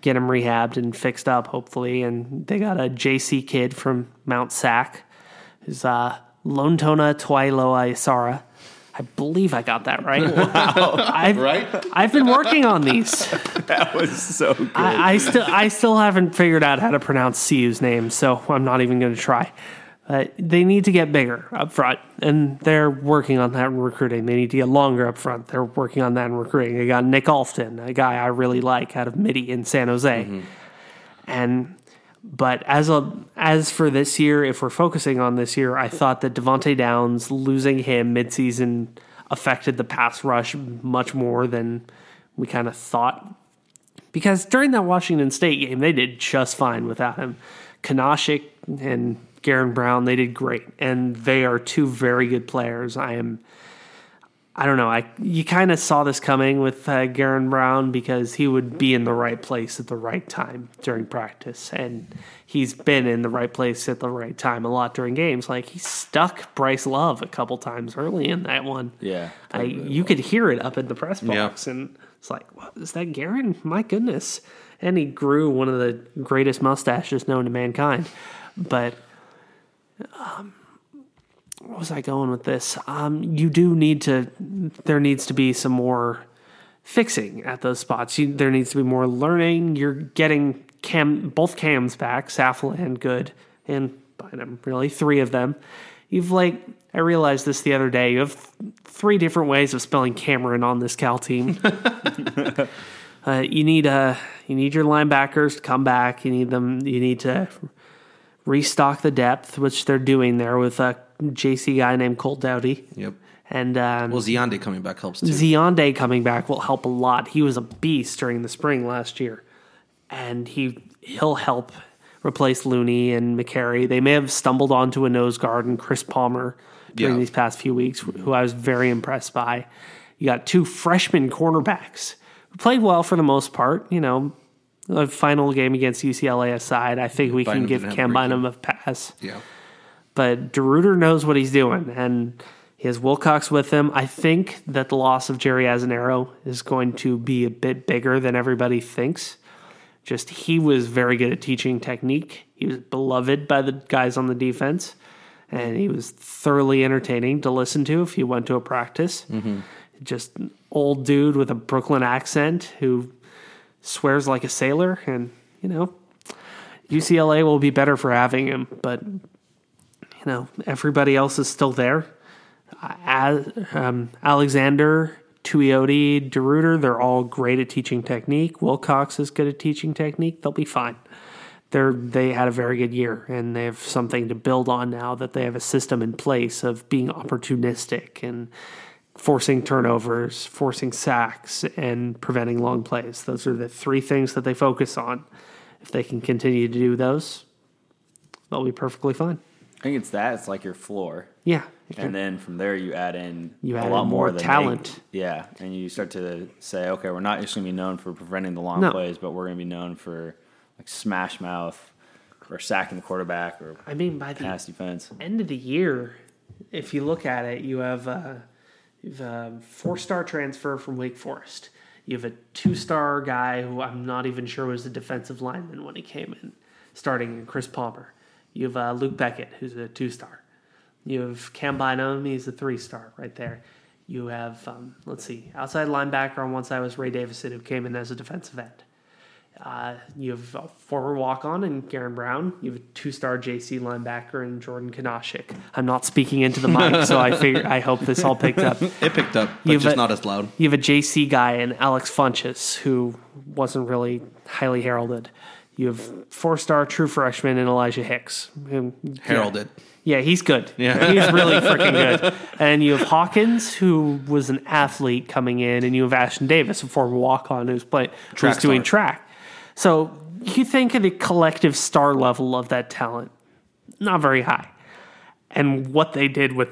get him rehabbed and fixed up, hopefully. And they got a JC kid from Mount Sac, who's uh, Lontona Tuailoa Isara. I believe I got that right. Wow. I've, Right? I've been working on these. That was so good. I, I still I still haven't figured out how to pronounce Siu's name, so I'm not even going to try. Uh, they need to get bigger up front, and they're working on that in recruiting. They need to get longer up front. They're working on that in recruiting. They got Nick Alston, a guy I really like out of Mitty in San Jose, and but as a as for this year, if we're focusing on this year, I thought that Devante Downs losing him midseason affected the pass rush much more than we kind of thought because during that Washington State game, they did just fine without him. Kunaszyk and Garen Brown, they did great, and they are two very good players. I am, I don't know, I you kind of saw this coming with uh, Garen Brown because he would be in the right place at the right time during practice, and he's been in the right place at the right time a lot during games. Like he stuck Bryce Love a couple times early in that one. Yeah, I, you could hear it up in the press box, and it's like, what is that, Garen? My goodness! And he grew one of the greatest mustaches known to mankind. But um, what was I going with this? Um, you do need to. There needs to be some more fixing at those spots. You, there needs to be more learning. You're getting cam both cams back, Saffle and Goode, and by them really three of them. You've like I realized this the other day. You have th- three different ways of spelling Cameron on this Cal team. uh, you need uh, you need your linebackers to come back. You need them. You need to restock the depth, which they're doing there with a JC guy named Colt Dowdy. Yep. And um, Well, Zionde coming back helps too. Zionde coming back will help a lot. He was a beast during the spring last year, and he he'll help replace Looney and Mekari. They may have stumbled onto a nose guard and Chris Palmer during Yeah. these past few weeks, who I was very impressed by. You got two freshman cornerbacks who played well for the most part. You know, the final game against UCLA aside, I think we can give Cam Bynum a pass yeah. but DeRuyter knows what he's doing, and he has Wilcox with him. I think that the loss of Jerry Azzinaro is going to be a bit bigger than everybody thinks. Just he was very good at teaching technique. He was beloved by the guys on the defense, and he was thoroughly entertaining to listen to if you went to a practice. Just old dude with a Brooklyn accent who swears like a sailor, and you know, UCLA will be better for having him, but you know, everybody else is still there. Uh, um, Alexander, Tuioti, DeRuyter, they're all great at teaching technique. Wilcox is good at teaching technique. They'll be fine. They're they had a very good year, and they have something to build on now that they have a system in place of being opportunistic and forcing turnovers, forcing sacks, and preventing long plays. Those are the three things that they focus on. If they can continue to do those, they'll be perfectly fine. I think it's that. It's like your floor. Yeah. And then from there, you add in You a lot more more talent. They, yeah, and you start to say, okay, we're not just going to be known for preventing the long No. plays, but we're going to be known for like smash mouth or sacking the quarterback or I mean, by the defense. end of the year, if you look at it, you have a, you have a four star transfer from Wake Forest. You have a two star guy who I'm not even sure was a defensive lineman when he came in, starting in Chris Palmer. You have uh, Luc Bequette, who's a two star. You have Cam Bynum, he's a three star right there. You have, um, let's see, outside linebacker on one side was Ray Davison, who came in as a defensive end. Uh, you have a former walk on in Garen Brown. You have a two star JC linebacker in Jordan Kunaszyk. I'm not speaking into the mic, so I figure I hope this all picked up. It picked up, but just a- not as loud. You have a JC guy in Alex Funches, who wasn't really highly heralded. You have four star true freshman in Elijah Hicks. who- Heralded. yeah, he's good. Yeah. he's really freaking good. And you have Hawkins, who was an athlete coming in, and you have Ashton Davis, a former walk on who's play, who's Track doing track. So you think of the collective star level of that talent, not very high. And what they did with,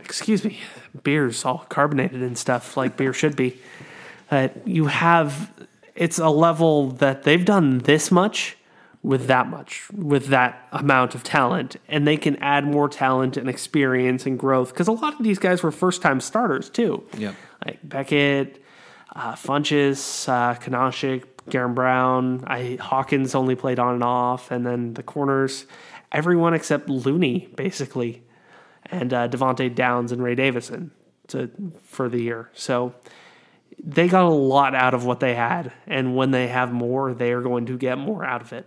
excuse me, beers all carbonated and stuff like beer should be. Uh, you have, it's a level that they've done this much with that much, with that amount of talent, and they can add more talent and experience and growth because a lot of these guys were first time starters too. Yep. Like Bequette, uh, Funches, uh, Kunaszyk, Garen Brown. I Hawkins only played on and off, and then the corners, everyone except Looney basically, and uh, Devante Downs and Ray Davison to for the year. So they got a lot out of what they had, and when they have more, they are going to get more out of it.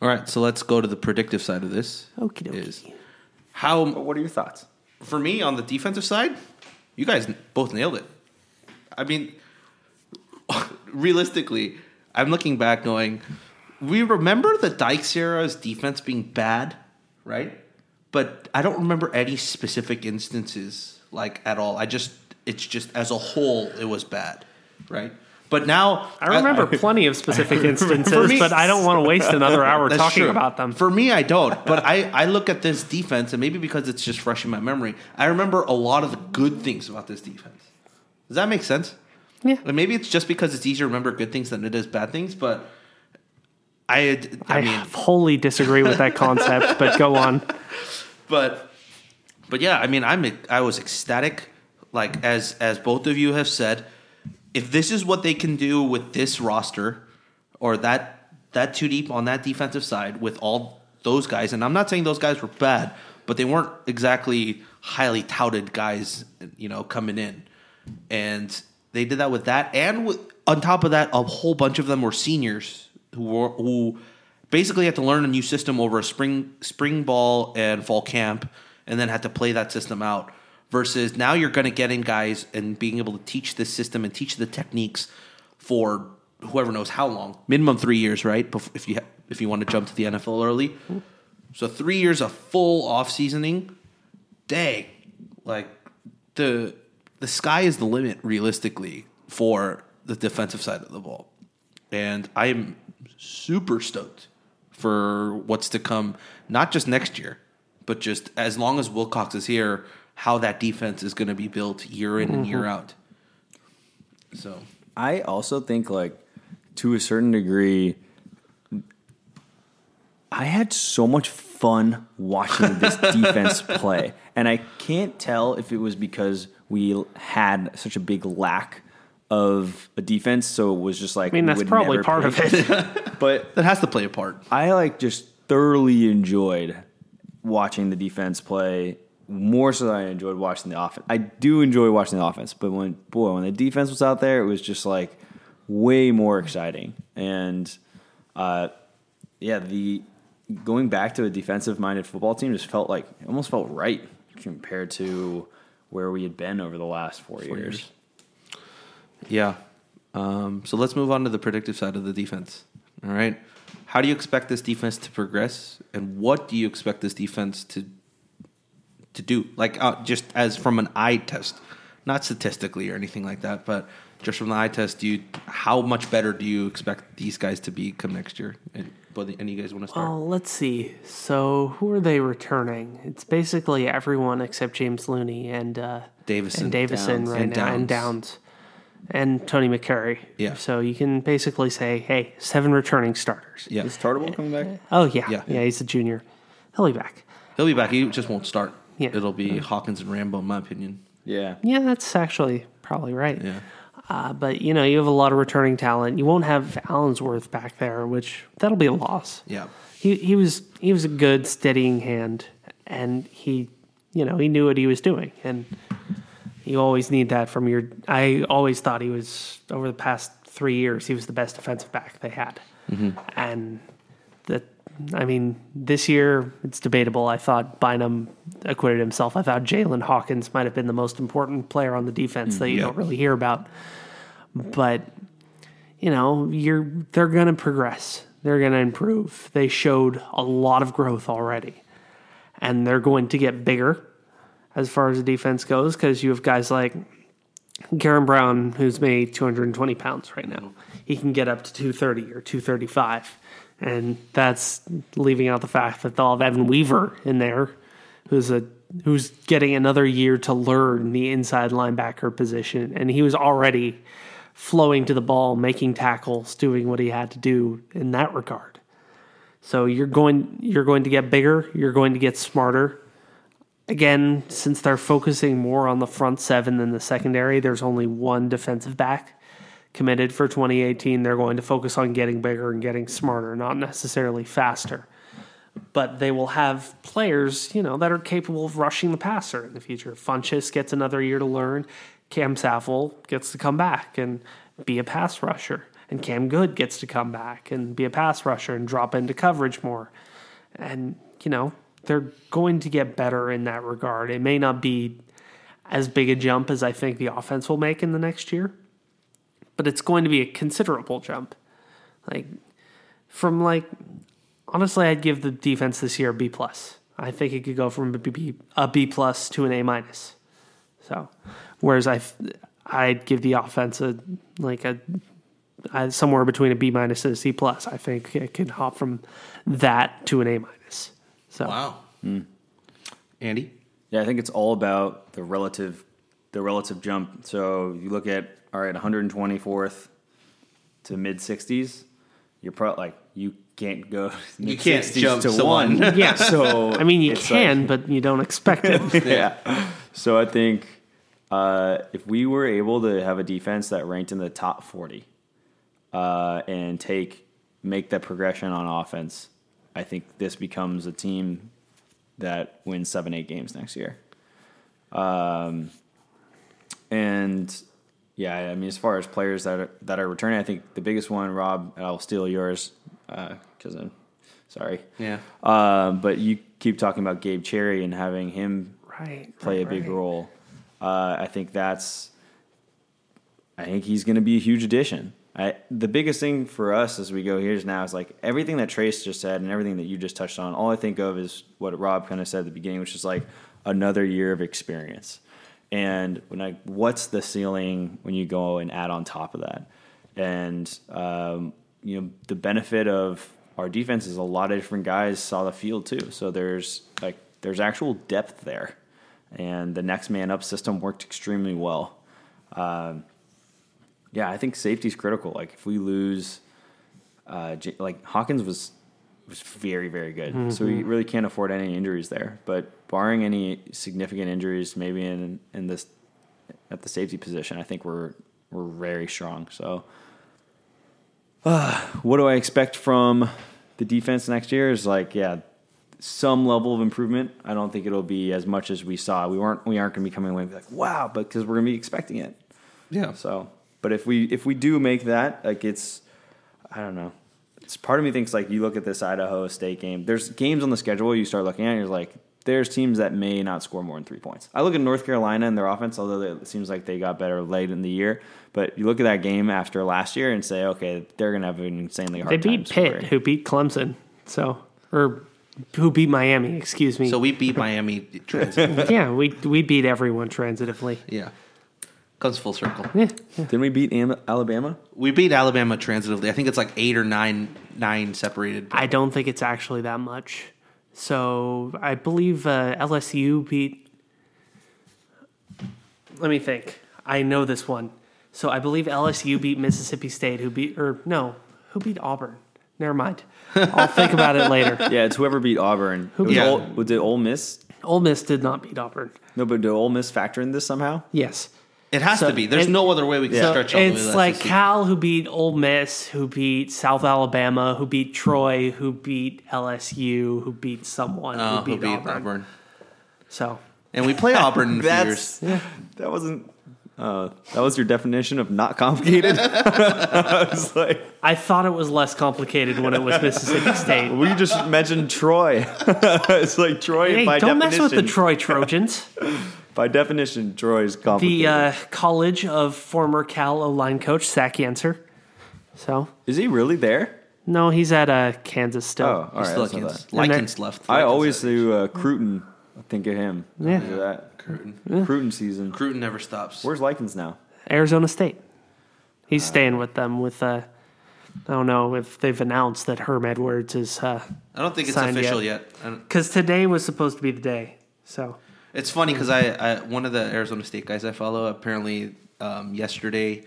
All right, so let's go to the predictive side of this. Okie dokie. Is how What are your thoughts? for me on the defensive side, you guys both nailed it. I mean, realistically, I'm looking back going, we remember the Dykes era's defense being bad, right? But I don't remember any specific instances like at all. I just, it's just as a whole, it was bad, right? But now I remember plenty of specific instances, me- but I don't want to waste another hour talking true. about them. For me, I don't. But I, I look at this defense, and maybe because it's just fresh in my memory, I remember a lot of the good things about this defense. Does that make sense? Yeah. And maybe it's just because it's easier to remember good things than it is bad things, but I, I, I, mean, wholly disagree with that concept, but go on. but but yeah, I mean, I'm I was ecstatic. Like as as both of you have said, if this is what they can do with this roster, or that that too deep on that defensive side with all those guys, and I'm not saying those guys were bad, but they weren't exactly highly touted guys, you know, coming in, and they did that with that, and with on top of that, a whole bunch of them were seniors who were who basically had to learn a new system over a spring spring ball and fall camp, and then had to play that system out. Versus now you're going to get in guys and being able to teach this system and teach the techniques for whoever knows how long, minimum three years, right? If you if you want to jump to the NFL early, so three years of full off seasoning, dang, like the the sky is the limit realistically for the defensive side of the ball, and I am super stoked for what's to come, not just next year, but just as long as Wilcox is here, how that defense is going to be built year in and year mm-hmm. out. So I also think like to a certain degree I had so much fun watching this defense play. And I can't tell if it was because we had such a big lack of a defense, so it was just like I mean, that's probably part of it. But that has to play a part. I like just thoroughly enjoyed watching the defense play more so than I enjoyed watching the offense. I do enjoy watching the offense, but when boy, when the defense was out there, it was just like way more exciting. And uh, yeah, the going back to a defensive minded football team just felt like it almost felt right compared to where we had been over the last four, years. years. Yeah. Um, so let's move on to the predictive side of the defense. All right. How do you expect this defense to progress, and what do you expect this defense to to do? Like uh, just as from an eye test, not statistically or anything like that, but just from the eye test. Do you how much better do you expect these guys to be come next year? And but any of you guys want to start? Well, let's see. So, who are they returning? It's basically everyone except James Looney and uh, Davison. and Davison Downs. right And now, and Downs. Downs, and Tony Mekari. Yeah. So you can basically say, hey, seven returning starters. yeah, Is Tartabull coming back? Oh yeah, Yeah. yeah. He's a junior. He'll be back. he'll be back. He just won't start. Yeah. It'll be Hawkins and Rambo, in my opinion. Yeah. Yeah, that's actually probably right. Yeah. Uh, but you know, you have a lot of returning talent. You won't have Allensworth back there, which that'll be a loss. Yeah. He he was he was a good steadying hand, and he you know he knew what he was doing, and you always need that from your. I always thought he was over the past three years he was the best defensive back they had, and that I mean this year it's debatable. I thought Bynum acquitted himself. I thought Jaylinn Hawkins might have been the most important player on the defense that you mm, Yeah. don't really hear about, but you know, you're they're going to progress. They're going to improve. They showed a lot of growth already. And they're going to get bigger as far as the defense goes because you have guys like Garen Brown, who's made 220 pounds right now. He can get up to 230 or 235. And that's leaving out the fact that they'll have Evan Weaver in there, who's a who's getting another year to learn the inside linebacker position. And he was already flowing to the ball, making tackles, doing what he had to do in that regard. So you're going you're going to get bigger, you're going to get smarter. again, since they're focusing more on the front seven than the secondary, there's only one defensive back committed for 2018. They're going to focus on getting bigger and getting smarter, not necessarily faster. But they will have players, you know, that are capable of rushing the passer in the future. Funches gets another year to learn. Cam Saffle gets to come back and be a pass rusher. And Cam Goode gets to come back and be a pass rusher and drop into coverage more. And, you know, they're going to get better in that regard. It may not be as big a jump as I think the offense will make in the next year, but it's going to be a considerable jump. Like from like honestly, I'd give the defense this year a B plus. I think it could go from a B, a B plus to an A minus. So, whereas I I'd give the offense a like a, a somewhere between a B minus and a C plus. I think it can hop from that to an A minus. So Wow. Hmm. Andy? Yeah, I think it's all about the relative the relative jump. So you look at all right, 124th to mid 60s. You're probably like you can't go You can't jump to one. yeah. So I mean, you it's like- can, but you don't expect it. yeah. So I think uh, if we were able to have a defense that ranked in the top 40 uh, and take make that progression on offense, I think this becomes a team that wins seven, eight games next year. Um, and yeah, I mean, as far as players that are, that are returning, I think the biggest one, Rob, I'll steal yours because I'm sorry. Yeah. Um, but you keep talking about Gabe Cherry and having him Right. play right, a big right. role. Uh, I think that's. I think he's going to be a huge addition. I, the biggest thing for us as we go here is now is like everything that Trace just said and everything that you just touched on. All I think of is what Rob kind of said at the beginning, which is like another year of experience. And when I, what's the ceiling when you go and add on top of that? And um, you know, the benefit of our defense is a lot of different guys saw the field too. So there's like there's actual depth there, and the next man up system worked extremely well. Um, yeah, I think safety is critical. Like if we lose, uh, like Hawkins was was very very good, so we really can't afford any injuries there. But barring any significant injuries, maybe in in this at the safety position, I think we're we're very strong. So, uh, what do I expect from the defense next year? Is like yeah, some level of improvement. I don't think it'll be as much as we saw. We weren't we aren't going to be coming away and be like wow, but because we're going to be expecting it. Yeah. So, but if we if we do make that, like it's, I don't know. It's part of me thinks like you look at this Idaho State game. There's games on the schedule you start looking at. and You're like, there's teams that may not score more than three points. I look at North Carolina and their offense, although it seems like they got better late in the year. But you look at that game after last year and say, okay, they're gonna have an insanely hard They time. beat Pitt, scoring. who beat Clemson. So, or who beat Miami? Excuse me. So we beat Miami transit. yeah, we we beat everyone transitively. yeah. Comes full circle. Yeah, Didn't we beat Alabama? We beat Alabama transitively. I think it's like eight or nine nine separated. I don't think it's actually that much. So I believe uh, LSU beat. Let me think. I know this one. So I believe LSU beat Mississippi State, who beat or no, who beat Auburn. Never mind. I'll think about it later. Yeah, it's whoever beat Auburn. Who beat- Ole, was it Ole Miss? Ole Miss did not beat Auburn. No, but did Ole Miss factor in this somehow? Yes. It has So- to be. There's and- no other way we can Yeah. stretch all the It's to like Cal who beat Ole Miss, who beat South Alabama, who beat Troy, who beat LSU, who beat someone, Oh, who beat, Auburn. Auburn. So And we play Auburn in a few years. That's that wasn't. Uh, that was your definition of not complicated. I was like, I thought it was less complicated when it was Mississippi State. we just mentioned Troy. it's like Troy Hey, by don't mess with the Troy Trojans. By definition, Troy is complicated. the uh, college of former Cal O line coach Zach Yenser. So is he really there? no, he's at uh, Kansas still. Oh, all right. Still that's not Likens. bad. Likens left. I Likens always said- do uh, Cruton. I think of him. Yeah. Because that. Cruton. Cruton season. Cruton never stops. Where's Likens now? Arizona State. He's staying with them with. Uh, I don't know if they've announced that Herm Edwards is. I don't think it's official yet. Because today was supposed to be the day. So It's funny because I, I one of the Arizona State guys I follow apparently um, yesterday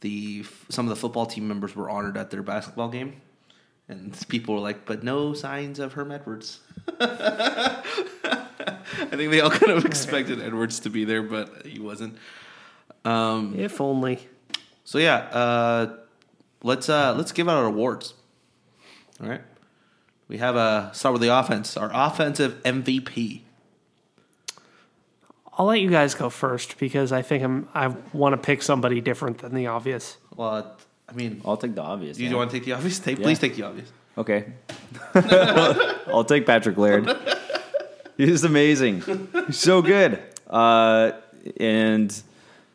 the some of the football team members were honored at their basketball game, and people were like, "But no signs of Herm Edwards." I think they all kind of expected Edwards to be there, but he wasn't. Um, If only. so yeah, uh, let's uh, let's give out our awards. All right, we have a start with the offense. Our offensive MVP. I'll let you guys go first because I think I'm I want to pick somebody different than the obvious. Well, I mean, I'll take the obvious. do you yeah. want to take the obvious? Take, Please take the obvious. Okay. I'll take Patrick Laird. He's amazing. He's so good. Uh, and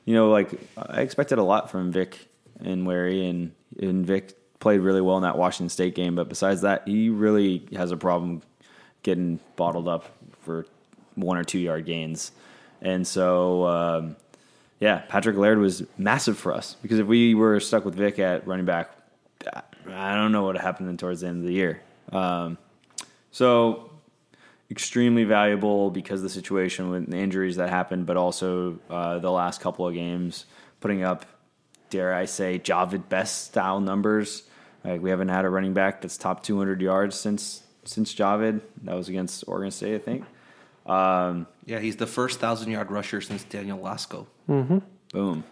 you know, like I expected a lot from Vic Enwere, and and Vic played really well in that Washington State game. But besides that, he really has a problem getting bottled up for one or two yard gains. And so, um, yeah, Patrick Laird was massive for us because if we were stuck with Vic at running back, I don't know what happened towards the end of the year. Um, so extremely valuable because the situation with the injuries that happened, but also uh, the last couple of games putting up, dare I say, Javid Best style numbers. Like we haven't had a running back that's top 200 yards since since Javid. That was against Oregon State, I think. Um, Yeah, he's the first thousand yard rusher since Daniel Lasco. boom,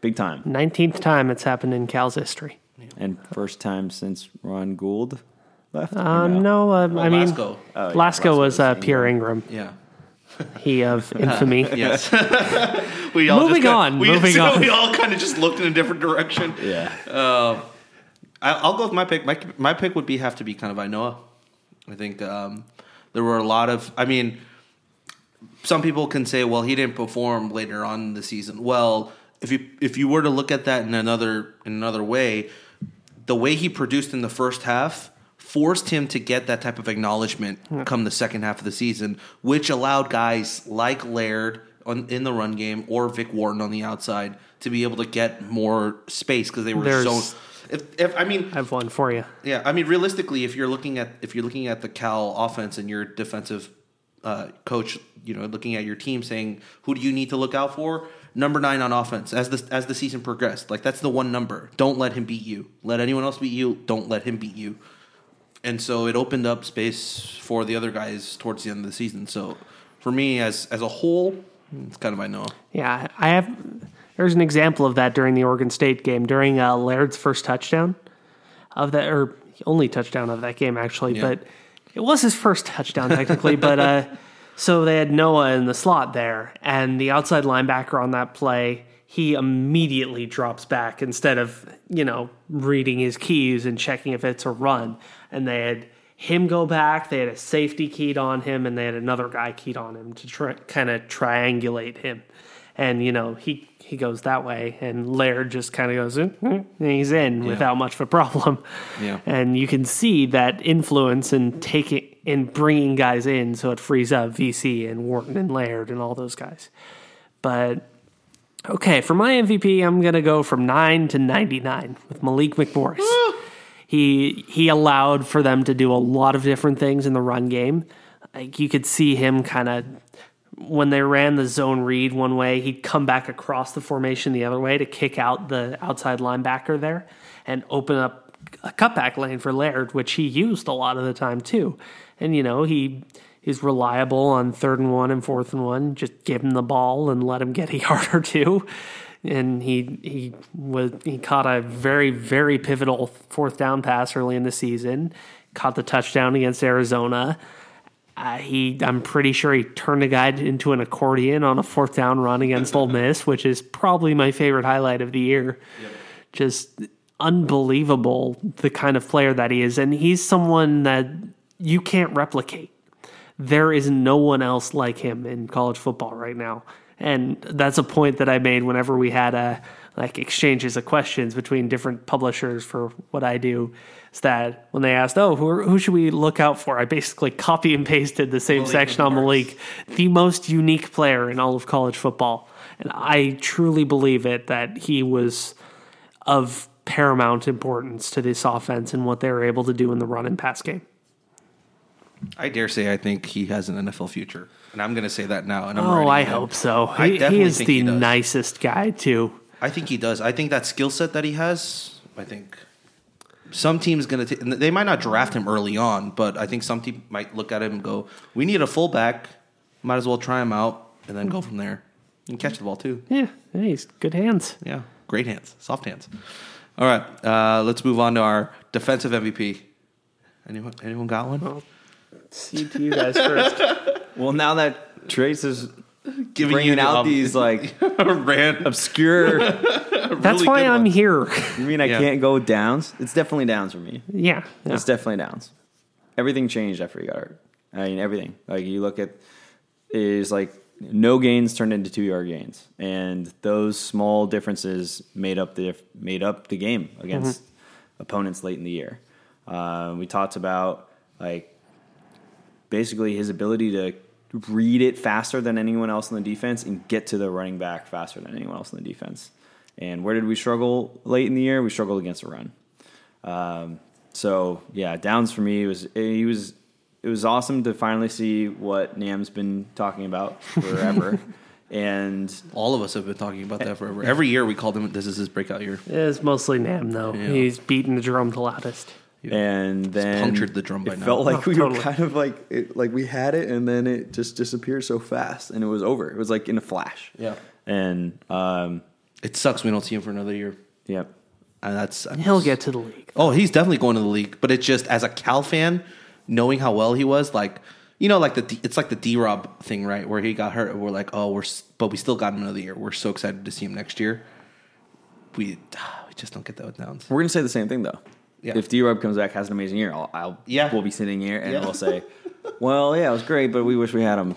big time, Nineteenth time it's happened in Cal's history. and first time since Ron Gould left. Um, no, uh, I mean Lasco. Oh, yeah, Lasco was uh, Pierre Ingram. Yeah. He of infamy. Yes. we all Moving just got- on, We, moving so on. We all kind of just looked in a different direction. Yeah. I, I'll go with my pick. My my pick would be have to be Kanawai Noa. I think um, there were a lot of. I mean, some people can say, well, he didn't perform later on in the season. Well, if you if you were to look at that in another in another way, the way he produced in the first half forced him to get that type of acknowledgement come the second half of the season, which allowed guys like Laird on, in the run game or Vic Wharton on the outside to be able to get more space because they were There's- so. If, if I mean, I have one for you. yeah, I mean, realistically, if you're looking at if you're looking at the Cal offense and your defensive uh, coach, you know, looking at your team, saying who do you need to look out for? Number nine on offense as the as the season progressed, like that's the one number. Don't let him beat you. Let anyone else beat you. Don't let him beat you. And so it opened up space for the other guys towards the end of the season. So for me, as as a whole, it's kind of I know. Yeah, I have. There's an example of that during the Oregon State game during uh, Laird's first touchdown of that, or only touchdown of that game actually. Yeah. But it was his first touchdown technically. but uh, so they had Noa in the slot there, and the outside linebacker on that play. He immediately drops back instead of you know reading his keys and checking if it's a run. And they had him go back. They had a safety keyed on him, and they had another guy keyed on him to try, kind of triangulate him. And you know he he goes that way, and Laird just kind of goes, "Mm, mm," and he's in without much of a problem. Yeah. and you can see that influence in taking in bringing guys in, so it frees up VC and Wharton and Laird and all those guys. But okay, for my MVP, I'm gonna go from nine to ninety nine with Malik McMorris. he he allowed for them to do a lot of different things in the run game. Like you could see him kind of when they ran the zone read one way, he'd come back across the formation the other way to kick out the outside linebacker there and open up a cutback lane for Laird, which he used a lot of the time too. And you know, he is reliable on third and one and fourth and one. Just give him the ball and let him get a yard or two. And he he was he caught a very very pivotal fourth down pass early in the season. Caught the touchdown against Arizona. Uh, he, I'm pretty sure he turned a guy into an accordion on a fourth down run against Ole Miss, which is probably my favorite highlight of the year. Just unbelievable the kind of player that he is, and he's someone that you can't replicate. There is no one else like him in college football right now, and that's a point that I made whenever we had a like exchanges of questions between different publishers for what I do. Is that when they asked, "Oh, who, who should we look out for?" I basically copy and pasted the same Malik section on. Malik, the most unique player in all of college football, and I truly believe it that he was of paramount importance to this offense and what they were able to do in the run and pass game. I dare say I think he has an NFL future, and I'm going to say that now. And I'm Oh, I hope so. He, he is the he nicest guy too. I think he does. I think that skill set that he has. I think some teams going to. They might not draft him early on, but I think some team might look at him and go, "We need a fullback." might as well try him out and then go from there. And catch the ball too. Yeah, hey, he's good hands. Yeah, great hands, soft hands. All right, uh, let's move on to our defensive MVP. Anyone, anyone got one? See to you guys first. Well, now that Trace is Giving bringing you out um, these like random. obscure, That's really why I'm ones. here. you mean I Yeah. can't go downs? It's definitely downs for me. yeah, yeah. It's definitely downs. Everything changed after he got hurt. I mean, everything. Like you look at is like no gains turned into two yard gains, and those small differences made up the made up the game against opponents late in the year. Uh, we talked about like basically his ability to read it faster than anyone else in the defense and get to the running back faster than anyone else in the defense. And where did we struggle late in the year? We struggled against the run. Um, so yeah, Downs for me was he was it was awesome to finally see what Nam's been talking about forever, and All of us have been talking about that forever. Every year we called him. This is his breakout year. It is mostly Nam though. Yeah. He's beating the drum the loudest. And then punctured the drum by it now. felt like Oh, we totally. were kind of like it, like we had it, and then it just disappeared so fast, and it was over. It was like in a flash. Yeah. and um, It sucks we don't see him for another year. yep. And that's I'm He'll just- get to the league. Oh, he's definitely going to the league. But it's just as a Cal fan, knowing how well he was, like you know, like the D, it's like the D Rob thing, right? Where he got hurt, and we're like, oh, we're but we still got him another year. We're so excited to see him next year. We we just don't get that with Downs. We're gonna say the same thing though. Yeah. If D Rob comes back, has an amazing year, I'll, I'll Yeah. we'll be sitting here and Yeah. we'll say, "Well, yeah, it was great, but we wish we had him."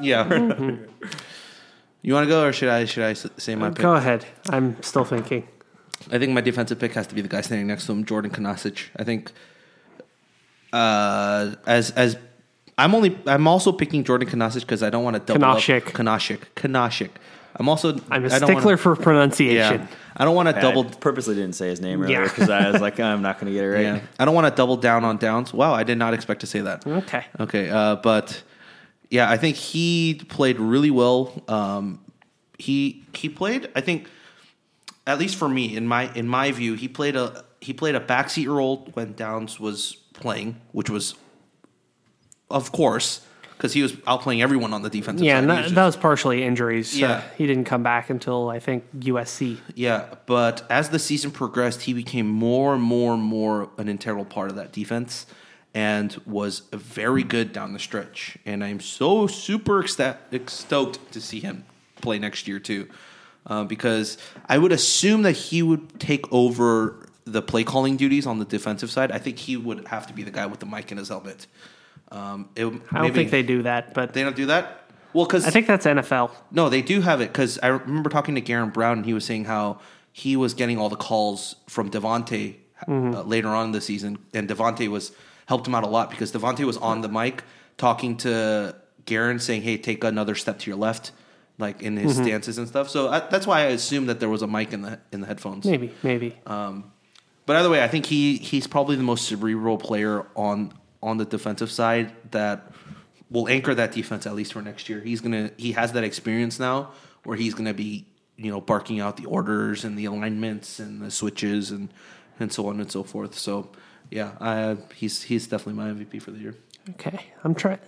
Yeah. you want to go, or should I? Should I say my pick? Go ahead. I'm still thinking. I think my defensive pick has to be the guy standing next to him, Jordan Kunaszyk. I think uh, as as I'm only I'm also picking Jordan Kunaszyk because I don't want to double Kunaszyk. up Kunaszyk. Kunaszyk. I'm also I'm a I don't stickler wanna, for pronunciation. yeah. I don't want to double. I purposely didn't say his name earlier Yeah. because I was like, I'm not gonna get it right. Yeah, I don't want to double down on downs. Wow, I did not expect to say that. Okay. Okay, uh, but yeah, I think he played really well. Um, he he played. I think, at least for me, in my in my view, he played a he played a backseat role when Downs was playing, which was, of course, because he was outplaying everyone on the defensive Yeah, side. Yeah, that, was that was partially injuries. Uh, Yeah. he didn't come back until I think USC. Yeah, but as the season progressed, he became more and more and more an integral part of that defense and was very good down the stretch. And I'm so super ecsta- stoked to see him play next year, too. Uh, because I would assume that he would take over the play calling duties on the defensive side. I think he would have to be the guy with the mic in his helmet. Um, it, I don't think they do that, but They don't do that? Well, because I think that's NFL. no, they do have it because I remember talking to Garen Brown and he was saying how he was getting all the calls from Devante uh, later on in the season, and Devante was helped him out a lot because Devante was on the mic talking to Garen, saying, "Hey, take another step to your left." Like in his stances and stuff, so I, that's why I assume that there was a mic in the in the headphones. Maybe, maybe. But either way, I think he he's probably the most cerebral player on on the defensive side that will anchor that defense at least for next year. He's gonna he has that experience now where he's gonna be you know barking out the orders and the alignments and the switches and and so on and so forth. So yeah, I, he's he's definitely my MVP for the year. Okay, I'm trying.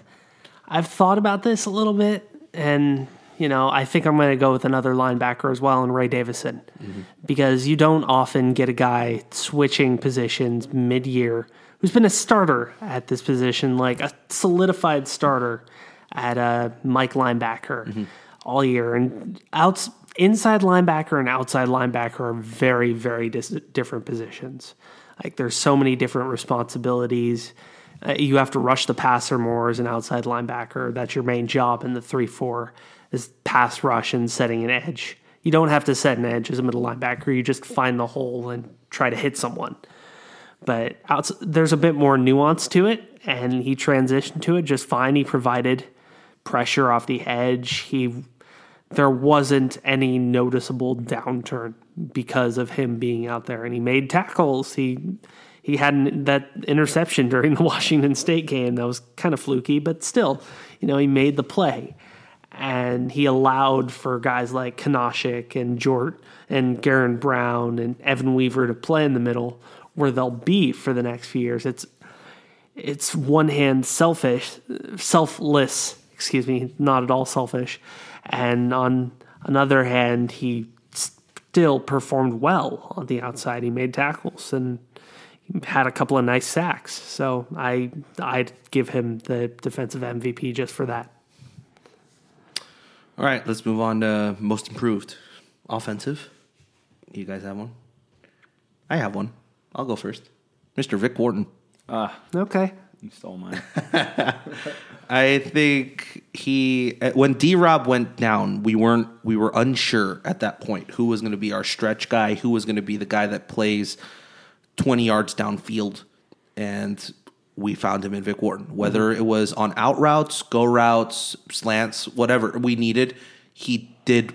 I've thought about this a little bit, and you know, I think I'm going to go with another linebacker as well, and Ray Davison, mm-hmm. because you don't often get a guy switching positions mid-year who's been a starter at this position, like a solidified starter at a Mike linebacker all year, and outs inside linebacker and outside linebacker are very, very dis- different positions. Like there's so many different responsibilities. Uh, you have to rush the passer more as an outside linebacker. That's your main job in the three four is pass rush and setting an edge. You don't have to set an edge as a middle linebacker. You just find the hole and try to hit someone. But outs- there's a bit more nuance to it, and he transitioned to it just fine. He provided pressure off the edge. He there wasn't any noticeable downturn because of him being out there, and he made tackles. He he had that interception during the Washington State game that was kind of fluky, but still, you know, he made the play, and he allowed for guys like Kunaszyk and Jort and Garen Brown and Evan Weaver to play in the middle where they'll be for the next few years. It's it's one hand selfish, selfless, excuse me, not at all selfish. And on another hand, he still performed well on the outside. He made tackles and had a couple of nice sacks. So I I'd give him the defensive MVP just for that. All right, let's move on to most improved offensive. You guys have one? I have one. I'll go first. Mr. Vic Wharton. Ah, Okay. you stole mine. I think he uh, when D Rob went down, we weren't we were unsure at that point who was going to be our stretch guy, who was going to be the guy that plays twenty yards downfield, and we found him in Vic Wharton. Whether it was on out routes, go routes, slants, whatever we needed, he did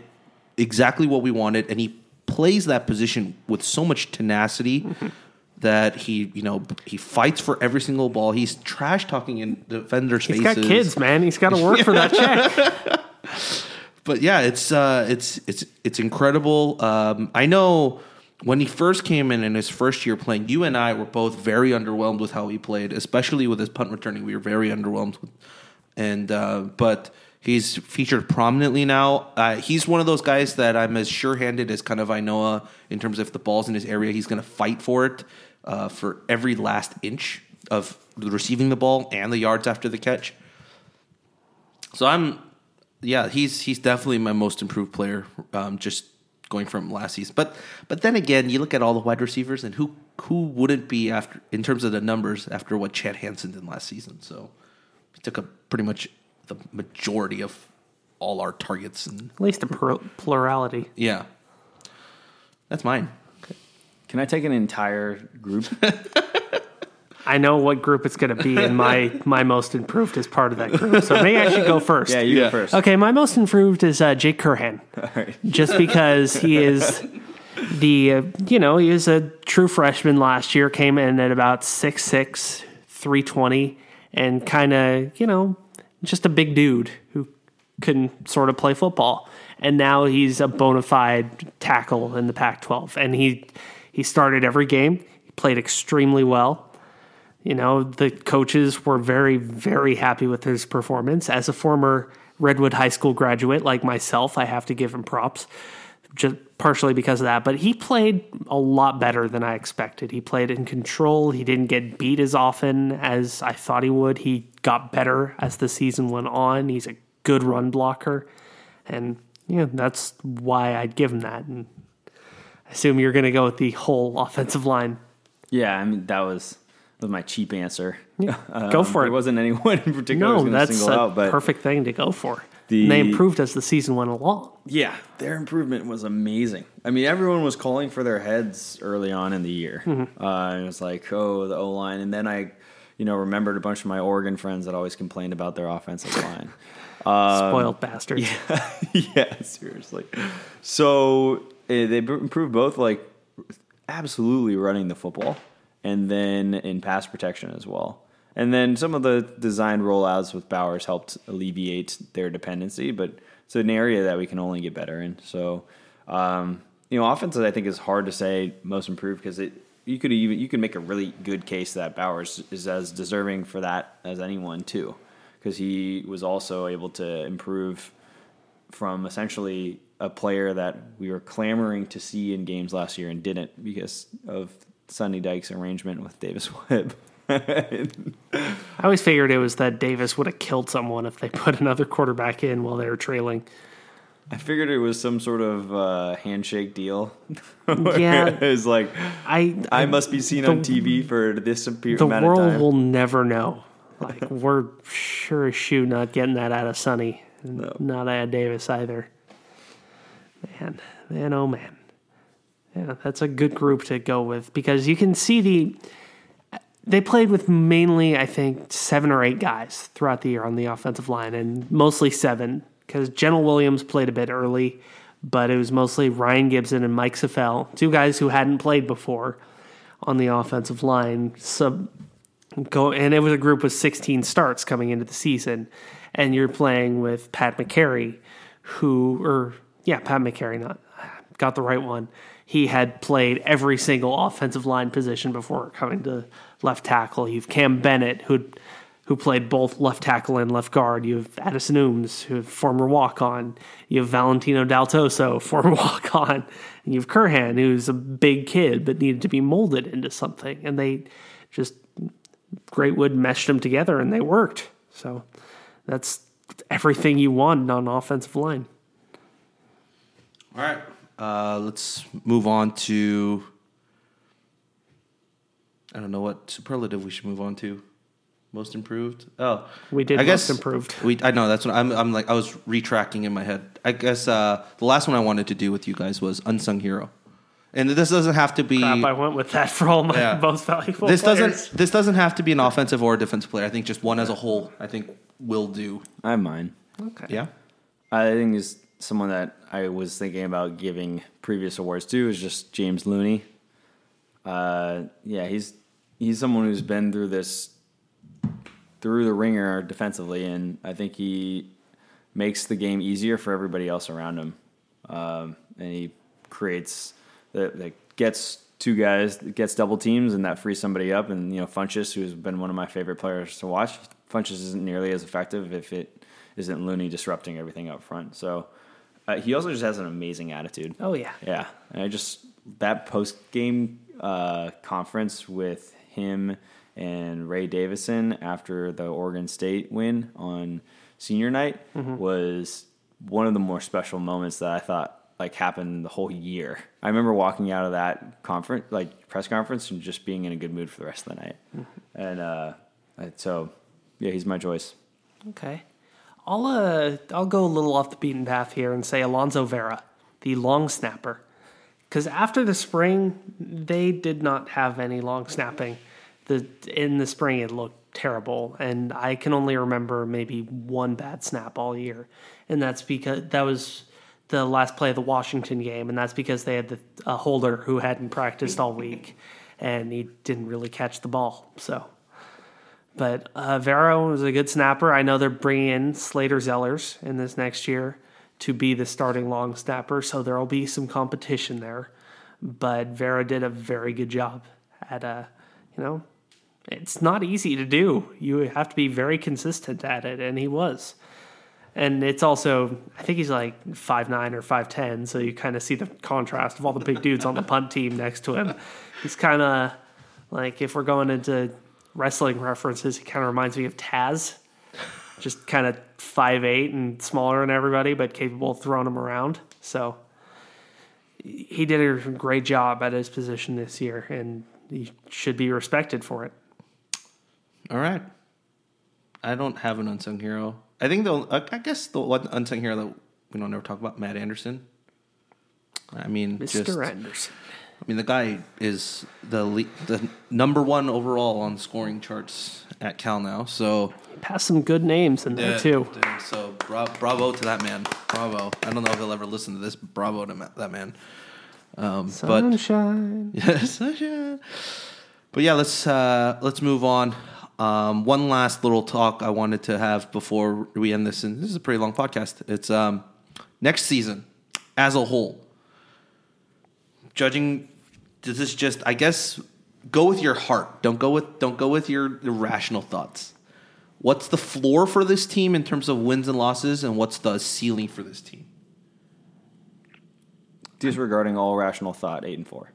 exactly what we wanted, and he plays that position with so much tenacity. That he, you know, he fights for every single ball. He's trash talking in defenders' He's got kids, man. He's got to work for that check. but yeah, it's uh, it's it's it's incredible. Um, I know when he first came in in his first year playing, you and I were both very underwhelmed with how he played, especially with his punt returning. We were very underwhelmed, with, and uh, but he's featured prominently now. Uh, he's one of those guys that I'm as sure-handed as kind of Inoa in terms of if the ball's in his area, he's going to fight for it uh, for every last inch of receiving the ball and the yards after the catch. So I'm, yeah, he's he's definitely my most improved player. Um, just going from last season, but but then again, you look at all the wide receivers, and who who wouldn't be after in terms of the numbers after what Chad Hansen did last season? So he took a pretty much the majority of all our targets, and At least a plurality. yeah, that's mine. Can I take an entire group? I know what group it's going to be, and my my most improved is part of that group. So maybe I should go first. yeah, you Yeah. go first. Okay, my most improved is uh, Jake Curhan, just because he is the uh, you know he was a true freshman last year, came in at about 6'6", 320, and kind of you know just a big dude who couldn't sort of play football, and now he's a bona fide tackle in the Pac-12, and he he started every game, he played extremely well. You know, the coaches were very, very happy with his performance. As a former Redwood High School graduate like myself, I have to give him props, just partially because of that. But he played a lot better than I expected. He played in control. He didn't get beat as often as I thought he would. He got better as the season went on. He's a good run blocker. And, yeah, that's why I'd give him that. And I assume you're going to go with the whole offensive line. Yeah, I mean that was was my cheap answer. Um, go for There it. wasn't anyone in particular No, that's single a out, but perfect thing to go for. The- And they improved as the season went along. yeah, their improvement was amazing. I mean, everyone was calling for their heads early on in the year. Mm-hmm. Uh, it was like, oh, the O line, and then I, you know, remembered a bunch of my Oregon friends that always complained about their offensive line. Um, Spoiled bastards. yeah, yeah, seriously. So they improved both like absolutely running the football and then in pass protection as well. And then some of the design rollouts with Bowers helped alleviate their dependency, but it's an area that we can only get better in. So, um, you know, offenses I think is hard to say most improved because it you could even you could make a really good case that Bowers is as deserving for that as anyone too, because he was also able to improve from essentially a player that we were clamoring to see in games last year and didn't because of Sonny Dykes' arrangement with Davis Webb. I always figured it was that Davis would have killed someone if they put another quarterback in while they were trailing. I figured it was some sort of uh, handshake deal. Yeah. it was like I I must be seen on TV for this amount the of world will never know. Like we're sure as shoe not getting that out of Sonny. no. Not out of Davis either. Man, man, oh man. Yeah, that's a good group to go with because you can see the they played with mainly, I think, seven or eight guys throughout the year on the offensive line, and mostly seven because General Williams played a bit early, but it was mostly Ryan Gibson and Mike Saffle, two guys who hadn't played before on the offensive line. So go, and it was a group with 16 starts coming into the season, and you're playing with Pat Mekari, who, or yeah, Pat Mekari, not got the right one. He had played every single offensive line position before coming to left tackle. You've Cam Bennett, who'd who played both left tackle and left guard. You have Addison Ooms, who former walk on. You have Valentino Daltoso, former walk on. And you have Curhan, who's a big kid but needed to be molded into something. And they just Greatwood meshed them together and they worked. So that's everything you want on offensive line. All right. Uh, let's move on to. I don't know what superlative we should move on to. Most improved. Oh, We did I most guess improved. We I know that's what I'm. I'm like I was retracking in my head. I guess uh, the last one I wanted to do with you guys was unsung hero, and this doesn't have to be. Crap, I went with that for all my Yeah. most valuable this players. doesn't. This doesn't have to be an offensive or a defensive player. I think just one as a whole. I think will do. I have mine. Okay. Yeah. I think is someone that I was thinking about giving previous awards to is just James Looney. Uh, yeah, he's he's someone who's been through this through the ringer defensively, and I think he makes the game easier for everybody else around him. Um, and he creates that, that gets two guys, gets double teams, and that frees somebody up. And you know, Funches, who's been one of my favorite players to watch, Funches isn't nearly as effective if it isn't Looney disrupting everything up front. So uh, he also just has an amazing attitude. Oh yeah. Yeah, and I just that post game uh, conference with him and Ray Davison after the Oregon State win on senior night was one of the more special moments that I thought like happened the whole year. I remember walking out of that conference, like press conference, and just being in a good mood for the rest of the night. And uh, so, yeah, he's my choice. Okay. I'll uh I'll go a little off the beaten path here and say Alonzo Vera, the long snapper. Because after the spring, they did not have any long snapping. The in the spring it looked terrible, and I can only remember maybe one bad snap all year, and that's because that was the last play of the Washington game, and that's because they had the, a holder who hadn't practiced all week, and he didn't really catch the ball. So but uh, Vero was a good snapper. I know they're bringing in Slater Zellers in this next year to be the starting long snapper, so there will be some competition there. But Vera did a very good job at a, you know, it's not easy to do. You have to be very consistent at it, and he was. And it's also, I think he's like five nine or 5'10, so you kind of see the contrast of all the big dudes on the punt team next to him. He's kind of like, if we're going into wrestling references, he kind of reminds me of Taz. Just kind of five eight and smaller than everybody, but capable of throwing them around. So he did a great job at his position this year, and he should be respected for it. All right. I don't have an unsung hero. I think the I guess the one unsung hero that we don't ever talk about, Matt Anderson. I mean, Mr. just Anderson. I mean, the guy is the le- the number one overall on scoring charts at Cal now. So Passed some good names in there, Yeah, too. dude, so bra- bravo to that man. Bravo. I don't know if he'll ever listen to this. Bravo to ma- that man. Um, but Sunshine. Yes, sunshine. But yeah, let's uh, let's move on. Um, one last little talk I wanted to have before we end this, and this is a pretty long podcast. It's um, next season as a whole. Judging, does this just? I guess go with your heart. Don't go with don't go with your irrational thoughts. What's the floor for this team in terms of wins and losses, and what's the ceiling for this team? Disregarding all rational thought, eight and four.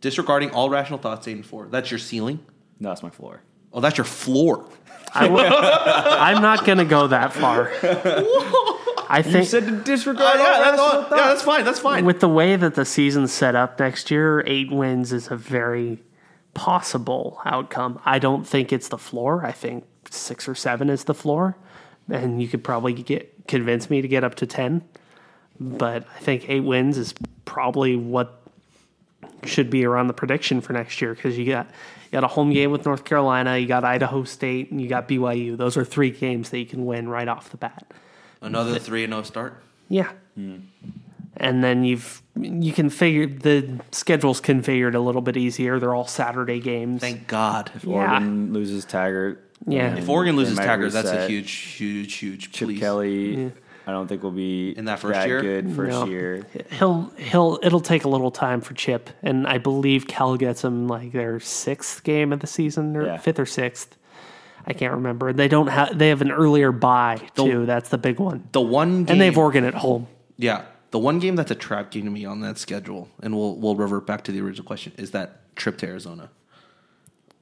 Disregarding all rational thoughts, eight and four. That's your ceiling. No, that's my floor. Oh, that's your floor. I w- I'm not going to go that far. I think you said to disregard Uh, yeah, that's, all- yeah, that's fine. That's fine. with the way that the season's set up next year, eight wins is a very possible outcome. I don't think it's the floor. I think six or seven is the floor, and you could probably get convince me to get up to ten. But I think eight wins is probably what should be around the prediction for next year because you got you got a home game with North Carolina, you got Idaho State, and you got BYU. Those are three games that you can win right off the bat. Another three and zero start. Yeah. Hmm. And then you've you can figure the schedule's configured a little bit easier. They're all Saturday games. Thank God. If Yeah. Oregon loses Taggart, Yeah. If Oregon loses might Taggart, that's a reset. huge, huge, huge. Chip please. Kelly. I don't think will be In that first that year? good first No. year. He'll he'll it'll take a little time for Chip, and I believe Cal gets him like their sixth game of the season or Yeah. fifth or sixth. I can't remember. They don't have. They have an earlier buy too. That's the big one. The one game, And they've Oregon at home. yeah, the one game that's a trap game to me on that schedule, and we'll we'll revert back to the original question is that trip to Arizona.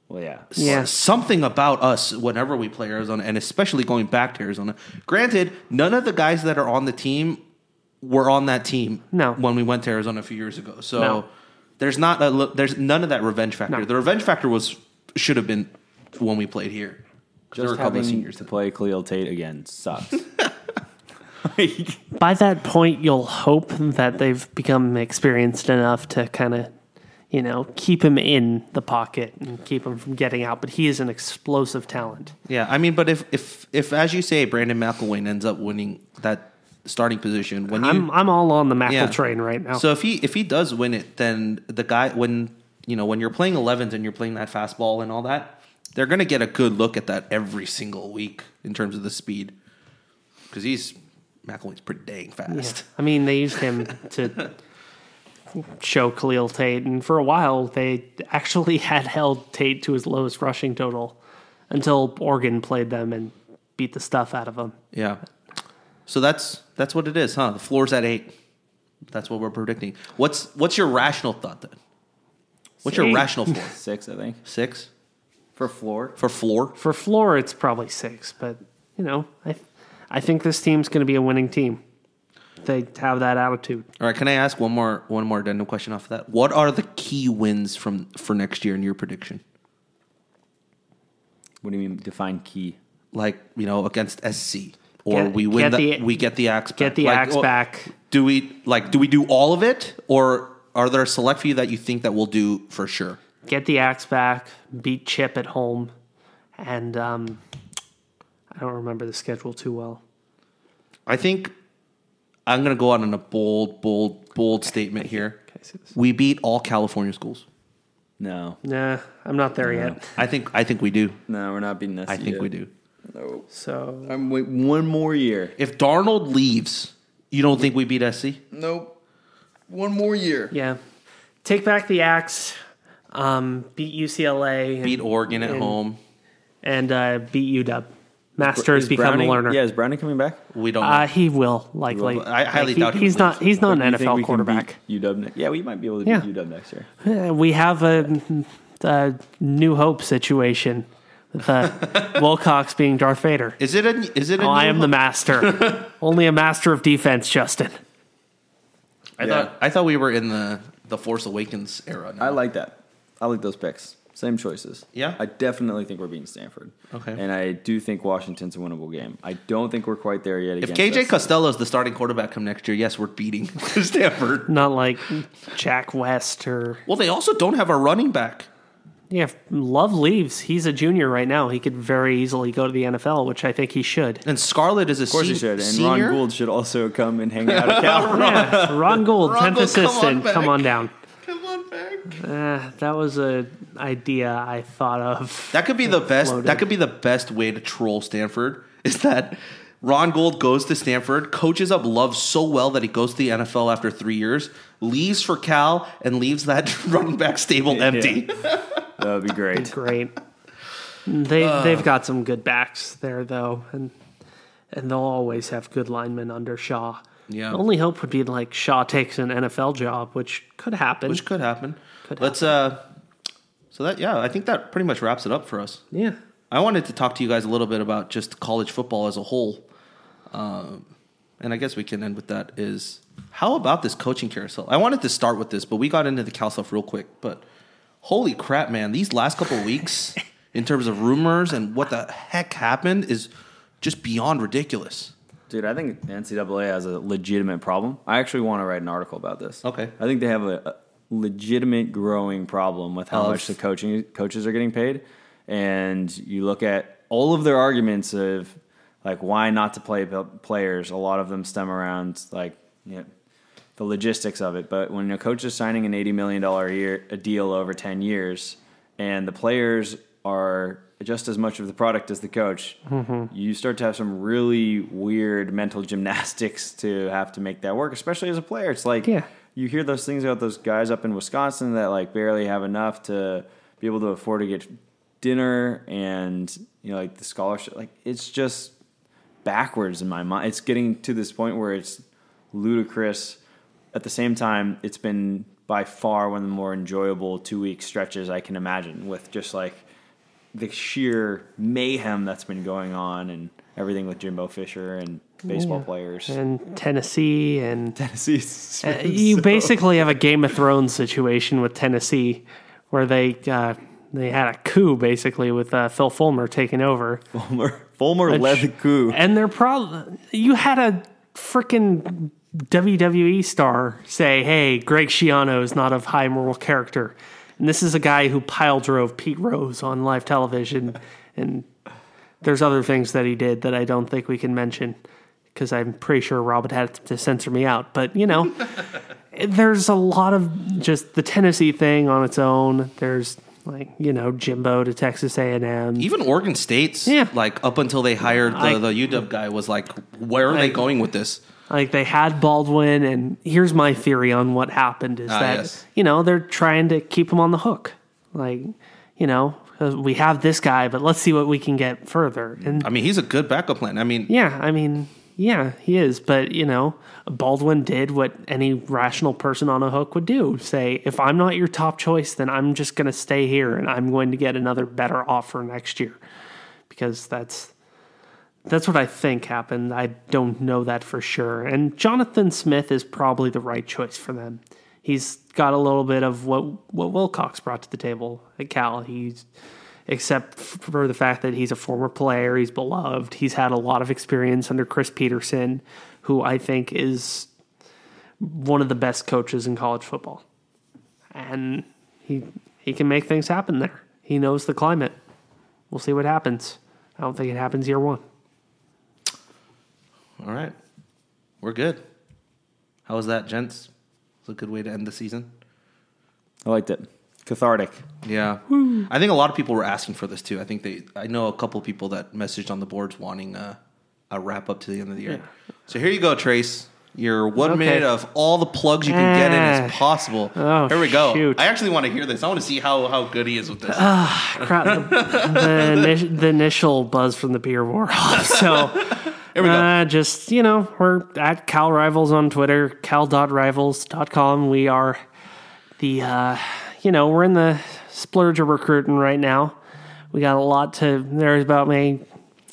Well, yeah. Yeah. something about us whenever we play Arizona, and especially going back to Arizona. Granted, none of the guys that are on the team were on that team No. when we went to Arizona a few years ago. So No. there's not a, lo- there's none of that revenge factor. No. The revenge factor was should have been when we played here. There were Just a couple of having seniors to play Khalil Tate again sucks. By that point, you'll hope that they've become experienced enough to kind of, you know, keep him in the pocket and keep him from getting out. But he is an explosive talent. Yeah, I mean, but if if if as you say, Brandon McIlwain ends up winning that starting position, when you I'm I'm all on the Mackle Yeah. train right now. So if he if he does win it, then the guy when you know when you're playing 11s and you're playing that fastball and all that, they're gonna get a good look at that every single week in terms of the speed because he's McIlwain's pretty dang Yeah. fast. I mean, they used him to show Khalil Tate, and for a while they actually had held Tate to his lowest rushing total until Oregon played them and beat the stuff out of him. Yeah. So that's that's what it is, huh? The floor's at eight. That's what we're predicting. What's what's your rational thought then? What's your rational floor? Six, I think. Six For floor. for floor. For floor, it's probably six, but you know, I I think this team's going to be a winning team. They have that attitude. All right, can I ask one more one more addendum question off of that? What are the key wins from for next year in your prediction? What do you mean define key? Like you know against SC, or Get- we win the, the- we get the axe back. Get the Like, axe well, back. Do we like do we do all of it, or are there a select few that you think that we'll do for sure? Get the axe back. Beat Chip at home, and um, I don't remember the schedule too well. I think I'm going to go out on a bold, bold, bold statement here. Can see this? We beat all California schools. No. Nah, I'm not there yet. I think I think we do. No, we're not beating this. I think we do. No. So I'm wait one more year. If Darnold leaves, you don't think we beat SC? Nope. One more year. yeah, take back the axe. Um, beat UCLA. And, Beat Oregon at and- home. and uh, beat UW. Masters become Browning, a learner. Yeah, is Browning coming back? We don't. know. Uh, he will likely. Well, I highly he- doubt he he's will not. He's not But an you think we NFL quarterback. beat UW. Ne- yeah, we might be able to Yeah. beat UW next year. Uh, We have a, a New Hope situation with uh, Wilcox being Darth Vader. is it a? Is it a? Oh, I new am the master. Only a master of defense, Justin. I Yeah. thought. I thought we were in the the Force Awakens era. Now. I like that. I like those picks. Same choices. Yeah? I definitely think we're beating Stanford. Okay. And I do think Washington's a winnable game. I don't think we're quite there yet. If KJ us. Costello is the starting quarterback come next year, yes, we're beating Stanford. Not like Jack West or Well, they also don't have a running back. yeah. If Love leaves. He's a junior right now. He could very easily go to the NFL, which I think he should. And Scarlett is a Of course se- he should. And senior. Ron Gould should also come and hang out at Cal. Yeah, Ron Gould, Ron tenth Gould, come on assistant, back. come on down. Come back. Uh, that was a idea I thought of. That could be the best. Floated. That could be the best way to troll Stanford. Is that Ron Gould goes to Stanford, coaches up Love so well that he goes to the NFL after three years, leaves for Cal, and leaves that running back stable empty. that would be great. Great. They they've got some good backs there though, and and they'll always have good linemen under Shaw. Yeah. The only hope would be like Shaw takes an NFL job, which could happen. Which could happen. Could Let's uh. So that yeah, I think that pretty much wraps it up for us. yeah. I wanted to talk to you guys a little bit about just college football as a whole. Um, and I guess we can end with that is how about this coaching carousel? I wanted to start with this, but we got into the Cal stuff real quick. But holy crap, man, these last couple of weeks in terms of rumors and what the heck happened is just beyond ridiculous. Dude, I think NCAA has a legitimate problem. I actually want to write an article about this. Okay. I think they have a, a legitimate growing problem with how Of- much the coaching coaches are getting paid, and you look at all of their arguments of like why not to play p- players. A lot of them stem around like you know, the logistics of it. But when a coach is signing an eighty million dollar year a deal over ten years, and the players are just as much of the product as the coach, mm-hmm. you start to have some really weird mental gymnastics to have to make that work, especially as a player. It's like Yeah. you hear those things about those guys up in Wisconsin that like barely have enough to be able to afford to get dinner and you know like the scholarship like it's just backwards in my mind it's getting to this point where it's ludicrous at the same time it's been by far one of the more enjoyable two week stretches i can imagine with just like the sheer mayhem that's been going on and everything with jimbo fisher and baseball players. And Tennessee and Tennessee. Uh, you basically have a Game of Thrones situation with Tennessee, where they uh, they had a coup basically with uh, Phil Fulmer taking over, fulmer. Fulmer led the coup. And they're probably you had a freaking WWE star say, "Hey, Greg Schiano is not of high moral character," and this is a guy who pile drove Pete Rose on live television, and there's other things that he did that I don't think we can mention because I'm pretty sure Rob had to censor me out. But you know, there's a lot of just the Tennessee thing on its own. There's like you know Jimbo to Texas A&M. Even Oregon State's, Yeah. like up until they hired the, I- the UW guy, was like, where are they going with this? Like they had Baldwin, and here's my theory on what happened is Ah, that yes. you know they're trying to keep him on the hook. Like you know uh, we have this guy, but let's see what we can get further. And I mean, he's a good backup plan. I mean, yeah, I mean, yeah, he is. But you know, Baldwin did what any rational person on a hook would do: say, if I'm not your top choice, then I'm just going to stay here, and I'm going to get another better offer next year, because that's that's what I think happened. I don't know that for sure. And Jonathan Smith is probably the right choice for them. He's got a little bit of what what Wilcox brought to the table at Cal. He's except for the fact that he's a former player, he's beloved. He's had a lot of experience under Chris Petersen, who I think is one of the best coaches in college football. And he he can make things happen there. He knows the climate. We'll see what happens. I don't think it happens year one. All right, we're good. How was that, gents? It's a good way to end the season. i liked it cathartic Yeah, I think a lot of people were asking for this too. I think they, I know a couple people that messaged on the boards wanting a, a wrap up to the end of the year. So here you go, Trace. Your one Okay. minute of all the plugs you can get in Ah. as possible. Oh, here we go. shoot. I actually want to hear this. I want to see how, how good he is with this. Crap, the, the, the initial buzz from the beer wore off. So, Here we go. uh, just, you know, we're at Cal Rivals on Twitter, cal.rivals.com. We are the, uh, you know, we're in the splurge of recruiting right now. We got a lot to, there's about maybe,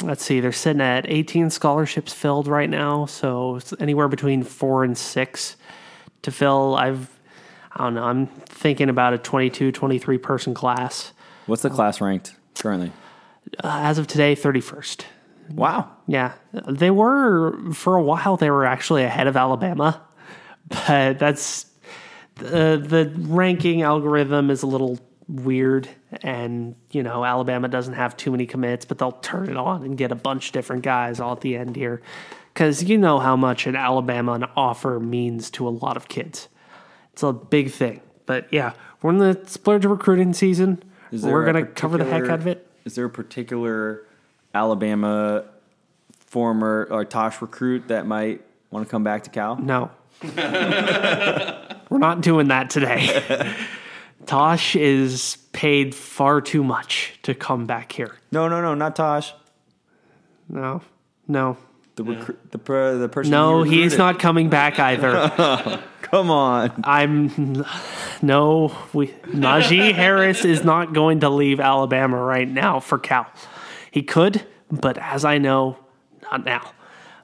let's see, they're sitting at 18 scholarships filled right now. So it's anywhere between four and six to fill. I've, I don't know, I'm thinking about a 22, 23 person class. what's the class ranked currently Uh, as of today, 31st. Wow Yeah. They were, for a while, they were actually ahead of Alabama. But that's, the, the ranking algorithm is a little weird. And, you know, Alabama doesn't have too many commits, but they'll turn it on and get a bunch of different guys all at the end here. Because you know how much an Alabama offer means to a lot of kids. It's a big thing. But yeah, we're in the splurge recruiting season. Is there We're going to cover the heck out of it. Is there a particular Alabama former or Tosh recruit that might want to come back to Cal? No. We're not doing that today. Tosh is paid far too much to come back here. No, no, no, not Tosh. No, no, The recru- the per- the person. no, you he's not coming back either. Come on. I'm no, we Najee Harris is not going to leave Alabama right now for Cal. He could, but as I know, not now.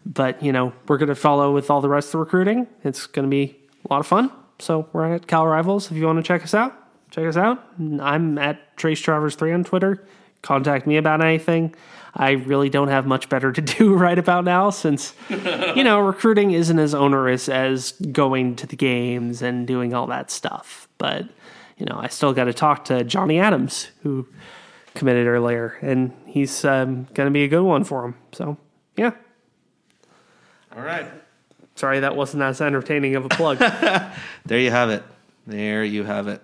But you know, we're going to follow with all the rest of the recruiting. It's going to be a lot of fun. So we're at Cal Rivals. If you want to check us out, check us out. I'm at Trace Travers three on Twitter. Contact me about anything. I really don't have much better to do right about now since you know, recruiting isn't as onerous as going to the games and doing all that stuff. But, you know, I still got to talk to Johnny Adams, who committed earlier, and he's um, going to be a good one for him. So, yeah. All right. Sorry that wasn't as entertaining of a plug. There you have it. There you have it.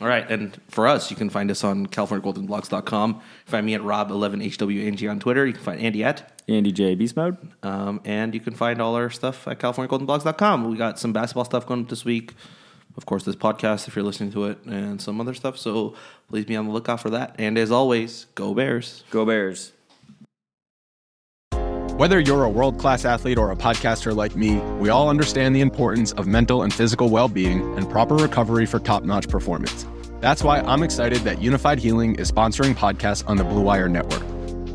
All right. And for us, you can find us on CaliforniaGoldenBlogs.com. Find me at Rob11HWNG on Twitter. You can find Andy at. Andy J Beast Mode. Um, and you can find all our stuff at CaliforniaGoldenBlogs.com. We got some basketball stuff going up this week. Of course, this podcast if you're listening to it, and some other stuff. So please be on the lookout for that. And as always, go Bears. Go Bears. Whether you're a world class athlete or a podcaster like me, we all understand the importance of mental and physical well being and proper recovery for top notch performance. That's why I'm excited that Unifyd Healing is sponsoring podcasts on the Blue Wire Network.